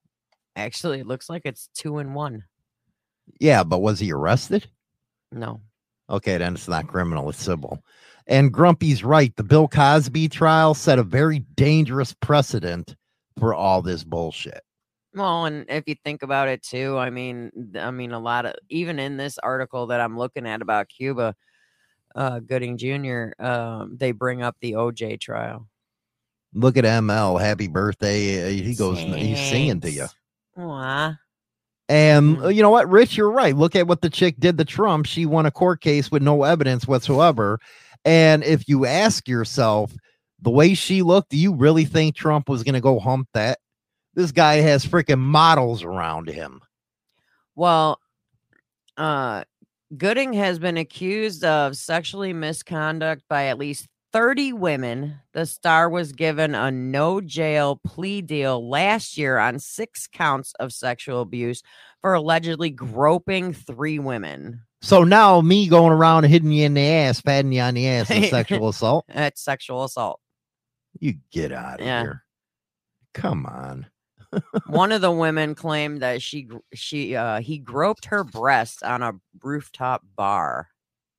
actually it looks like it's two and one Yeah, but was he arrested? no Okay, then it's not criminal, it's civil. And Grumpy's right. The Bill Cosby trial set a very dangerous precedent for all this bullshit. well and if you think about it too i mean i mean a lot of even in this article that i'm looking at about cuba uh gooding jr um they bring up the oj trial Look at ML. Happy birthday. He goes, he's singing to you. Aw. And Mm. you know what, Rich, you're right. Look at what the chick did to Trump. She won a court case with no evidence whatsoever. And if you ask yourself, the way she looked, do you really think Trump was going to go hump that? This guy has freaking models around him. Well, uh, Gooding has been accused of sexually misconduct by at least 30 women. The star was given a no jail plea deal last year on six counts of sexual abuse for allegedly groping three women. So now me going around hitting you in the ass, patting you on the ass is sexual assault. That's sexual assault. You get out of Yeah. here. Come on. One of the women claimed that she she uh he groped her breast on a rooftop bar.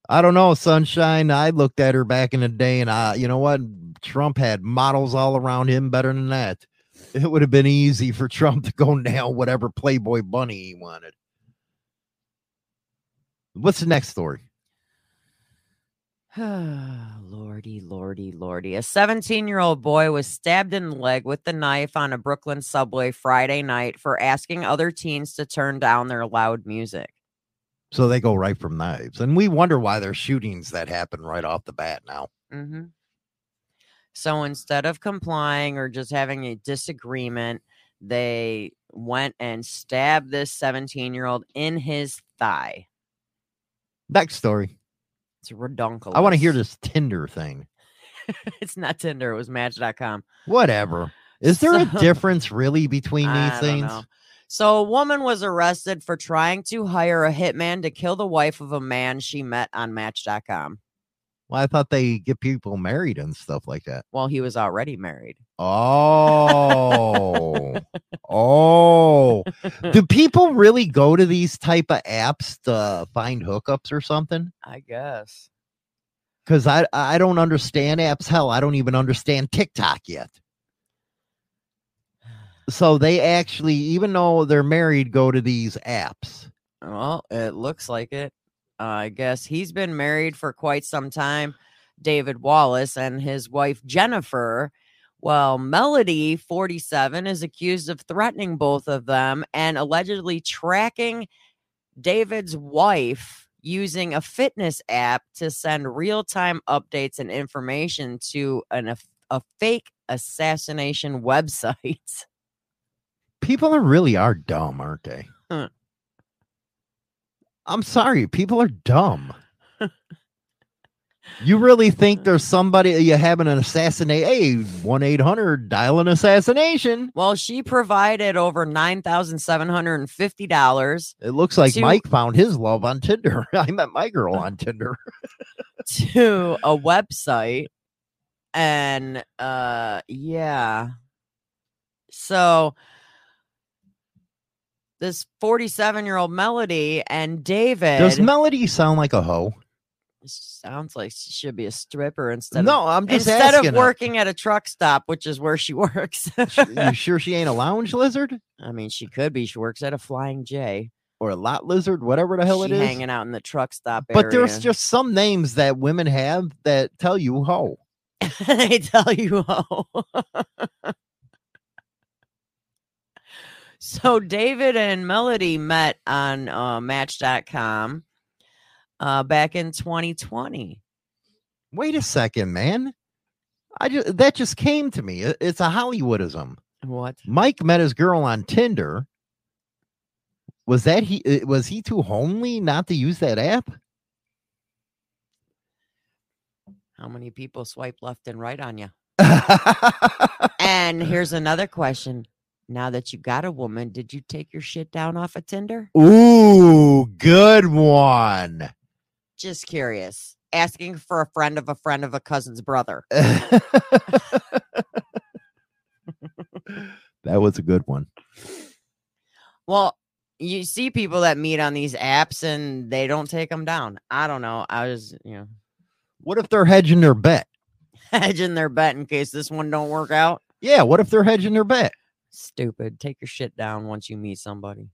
I don't know, Sunshine. I looked at her back in the day, and I, you know what? Trump had models all around him better than that. It would have been easy for Trump to go nail whatever Playboy bunny he wanted. What's the next story? lordy, lordy, lordy. A 17 year old boy was stabbed in the leg with the knife on a Brooklyn subway Friday night for asking other teens to turn down their loud music. So they go right from knives, and we wonder why there's shootings that happen right off the bat now. hmm So instead of complying or just having a disagreement, they went and stabbed this 17 year old in his thigh. Next story. It's redonkulous. I want to hear this Tinder thing. it's not Tinder, it was Match.com. Whatever. Is there a difference really between these things? So, a woman was arrested for trying to hire a hitman to kill the wife of a man she met on Match.com. Well, I thought they get people married and stuff like that. Well, he was already married. Oh, oh. Do people really go to these type of apps to find hookups or something? I guess. Because I I don't understand apps. Hell, I don't even understand TikTok yet. So they actually, even though they're married, go to these apps. Well, it looks like it. Uh, I guess he's been married for quite some time, David Wallace, and his wife Jennifer. Well, Melody, 47, is accused of threatening both of them and allegedly tracking David's wife using a fitness app to send real time updates and information to an, a, a fake assassination website. People are really are dumb, aren't they? Huh. I'm sorry, people are dumb. you really think there's somebody you having an assassinate? Hey, one eight hundred dial an assassination. Well, she provided over nine thousand seven hundred and fifty dollars It looks like To- Mike found his love on Tinder. I met my girl on Tinder. to a website, and uh, yeah. So this forty-seven-year-old Melody and David Does Melody sound like a hoe? sounds like she should be a stripper instead. No, of, I'm just instead of her. working at a truck stop, which is where she works. you sure she ain't a lounge lizard I mean, she could be. She works at a Flying J. or a lot lizard, whatever the hell she it is? hanging out in the truck stop area. But there's just some names that women have that tell you hoe. they tell you how. so David and Melody met on uh, Match.com uh, back in 2020. Wait a second, man. I just that just came to me. It's a Hollywoodism. What? Mike met his girl on Tinder. Was that he? uh, Was he too homely not to use that app? How many people swipe left and right on you? and here's another question. Now that you got a woman, did you take your shit down off of Tinder? Ooh, good one. Just curious. Asking for a friend of a friend of a cousin's brother. That was a good one. Well, you see people that meet on these apps and they don't take them down. I don't know. I was, you know, What if they're hedging their bet? hedging their bet in case this one don't work out. Yeah, what if they're hedging their bet? Stupid. Take your shit down once you meet somebody.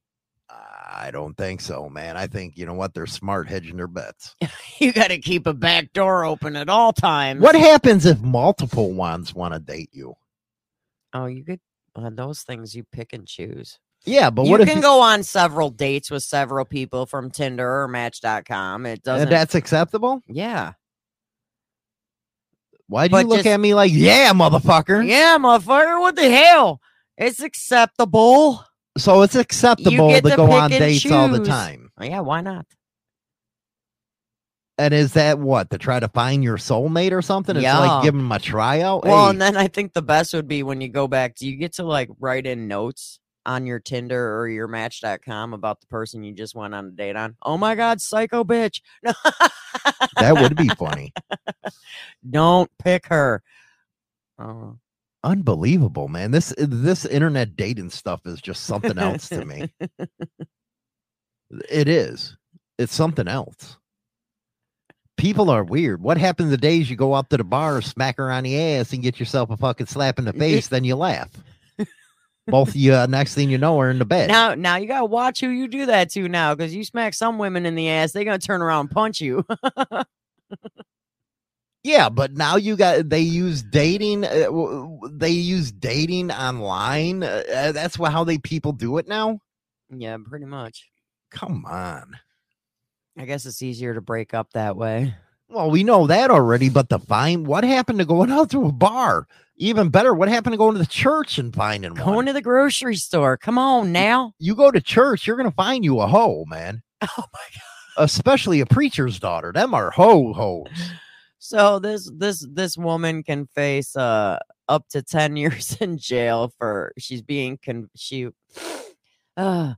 I don't think so, man. I think you know what they're smart hedging their bets. You got to keep a back door open at all times. What happens if multiple ones want to date you? Oh, you could on those things you pick and choose. Yeah, but you what if can you- go on several dates with several people from Tinder or Match.com. It doesn't. and that's acceptable? yeah, Why do But you look just- at me like, yeah, motherfucker? yeah, motherfucker. What the hell? It's acceptable. So it's acceptable to to go on dates all the choose. time. Oh, yeah, why not? And is that what to try to find your soulmate or something? It's Yeah. like giving them a tryout. Well, Hey, and then I think the best would be when you go back, do you get to like write in notes on your Tinder or your match.com about the person you just went on a date on? Oh my God, psycho bitch. No, that would be funny. don't pick her. Oh, Unbelievable, man. This this internet dating stuff is just something else to me. It is. It's something else. People are weird. What happened the days you go up to the bar, smack her on the ass, and get yourself a fucking slap in the face, then you laugh. Both of you, uh, next thing you know, are in the bed. now, now you gotta watch who you do that to now, because you smack some women in the ass, they're gonna turn around and punch you. Yeah, but now you got they use dating. Uh, they use dating online. Uh, uh, that's how they people do it now. yeah, pretty much. Come on. I guess it's easier to break up that way. Well, we know that already, but the fine. What happened to going out to a bar? Even better, what happened to going to the church and finding one? Going to the grocery store. Come on now. you go to church, you're gonna find you a hoe, man. Oh my god. Especially a preacher's daughter. Them are hoe hoes. So this this this woman can face uh up to 10 years in jail for she's being con she uh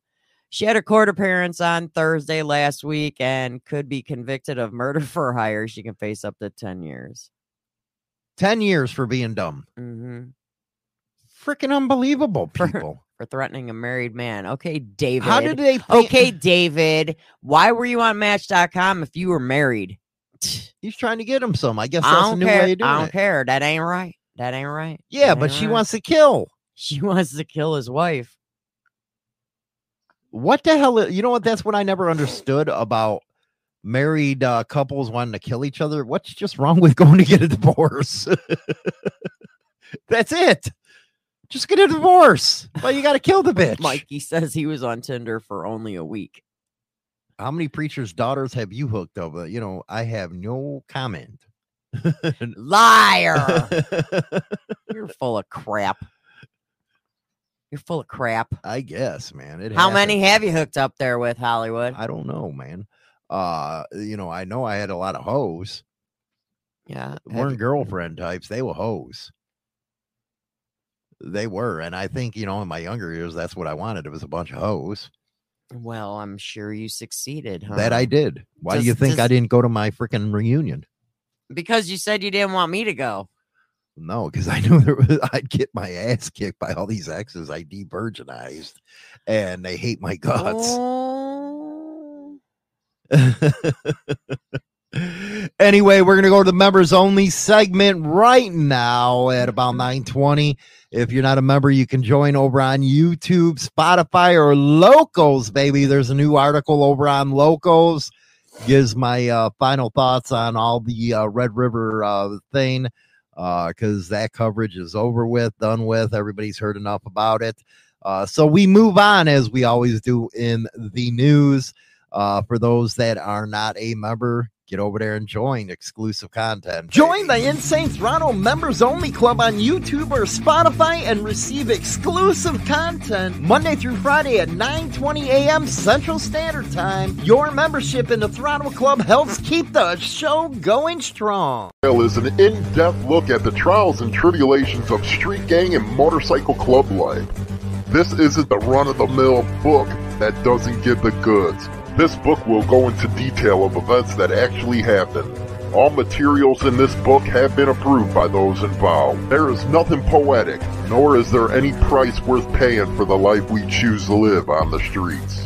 She had a court appearance on Thursday last week and could be convicted of murder for hire. She can face up to 10 years. 10 years for being dumb. Mm-hmm. Freaking unbelievable, people. For threatening a married man. Okay, David. How did they Okay, David. Why were you on Match.com if you were married? He's trying to get him some. I guess I that's a new care. way of doing I don't it. care. That ain't right. That ain't right. Yeah, That but she right. wants to kill. She wants to kill his wife. What the hell? You know what? That's what I never understood about married uh, couples wanting to kill each other. What's just wrong with going to get a divorce? That's it. Just get a divorce. But you got to kill the bitch. Mikey says he was on Tinder for only a week. How many preachers' daughters have you hooked up? Uh, You know, I have no comment. Liar. You're full of crap. You're full of crap. I guess, man. It How many have you hooked up there with Hollywood? I don't know, man. Uh, you know, I know I had a lot of hoes. Yeah. weren't you- girlfriend types. They were hoes. They were, and I think you know, in my younger years, that's what I wanted. It was a bunch of hoes. Well, I'm sure you succeeded, huh? That I did. Why do you Does- think I didn't go to my freaking reunion? Because you said you didn't want me to go. No, because I knew there was, I'd get my ass kicked by all these exes I de-virginized, and they hate my guts. Oh. anyway, we're gonna go to the members only segment right now at about 9:20. If you're not a member, you can join over on YouTube, Spotify, or Locals, baby. There's a new article over on Locals. Gives my uh, final thoughts on all the uh, Red River uh, thing because that coverage is over with, done with. Everybody's heard enough about it. Uh, so we move on as we always do in the news. Uh, for those that are not a member, get over there and join exclusive content. Join the Insane Throttle Members Only Club on YouTube or Spotify and receive exclusive content Monday through Friday at 9:20 a.m. Central Standard Time. Your membership in the Throttle Club helps keep the show going strong. is an in-depth look at the trials and tribulations of street gang and motorcycle club life. This isn't the run-of-the-mill book that doesn't give the goods. This book will go into detail of events that actually happened. All materials in this book have been approved by those involved. There is nothing poetic, nor is there any price worth paying for the life we choose to live on the streets.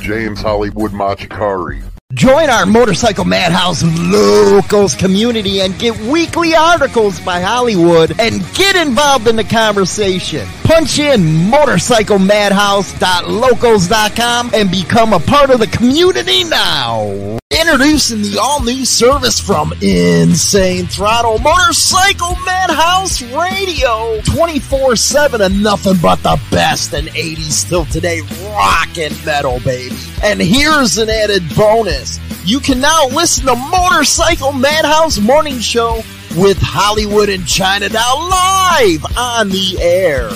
James Hollywood Machikari. Join our Motorcycle Madhouse Locals community and get weekly articles by Hollywood and get involved in the conversation. Punch in motorcyclemadhouse.locals.com and become a part of the community now. Introducing the all new service from Insane Throttle Motorcycle Madhouse Radio 24 7 and nothing but the best in 80s till today rock and metal, baby. And here's an added bonus you can now listen to Motorcycle Madhouse Morning Show with Hollywood and China Chinatown live on the air.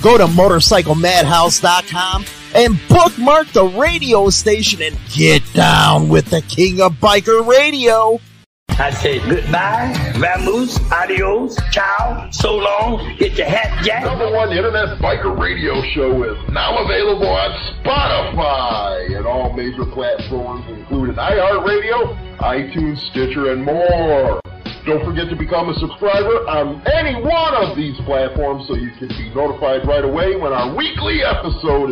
Go to motorcyclemadhouse.com and bookmark the radio station and get down with the king of biker radio. I say goodbye, vamoose, adios, ciao, so long, get your hat jack. Number one internet biker radio show is now available on Spotify and all major platforms, including iHeartRadio, iTunes, Stitcher, and more. Don't forget to become a subscriber on any one of these platforms so you can be notified right away when our weekly episode is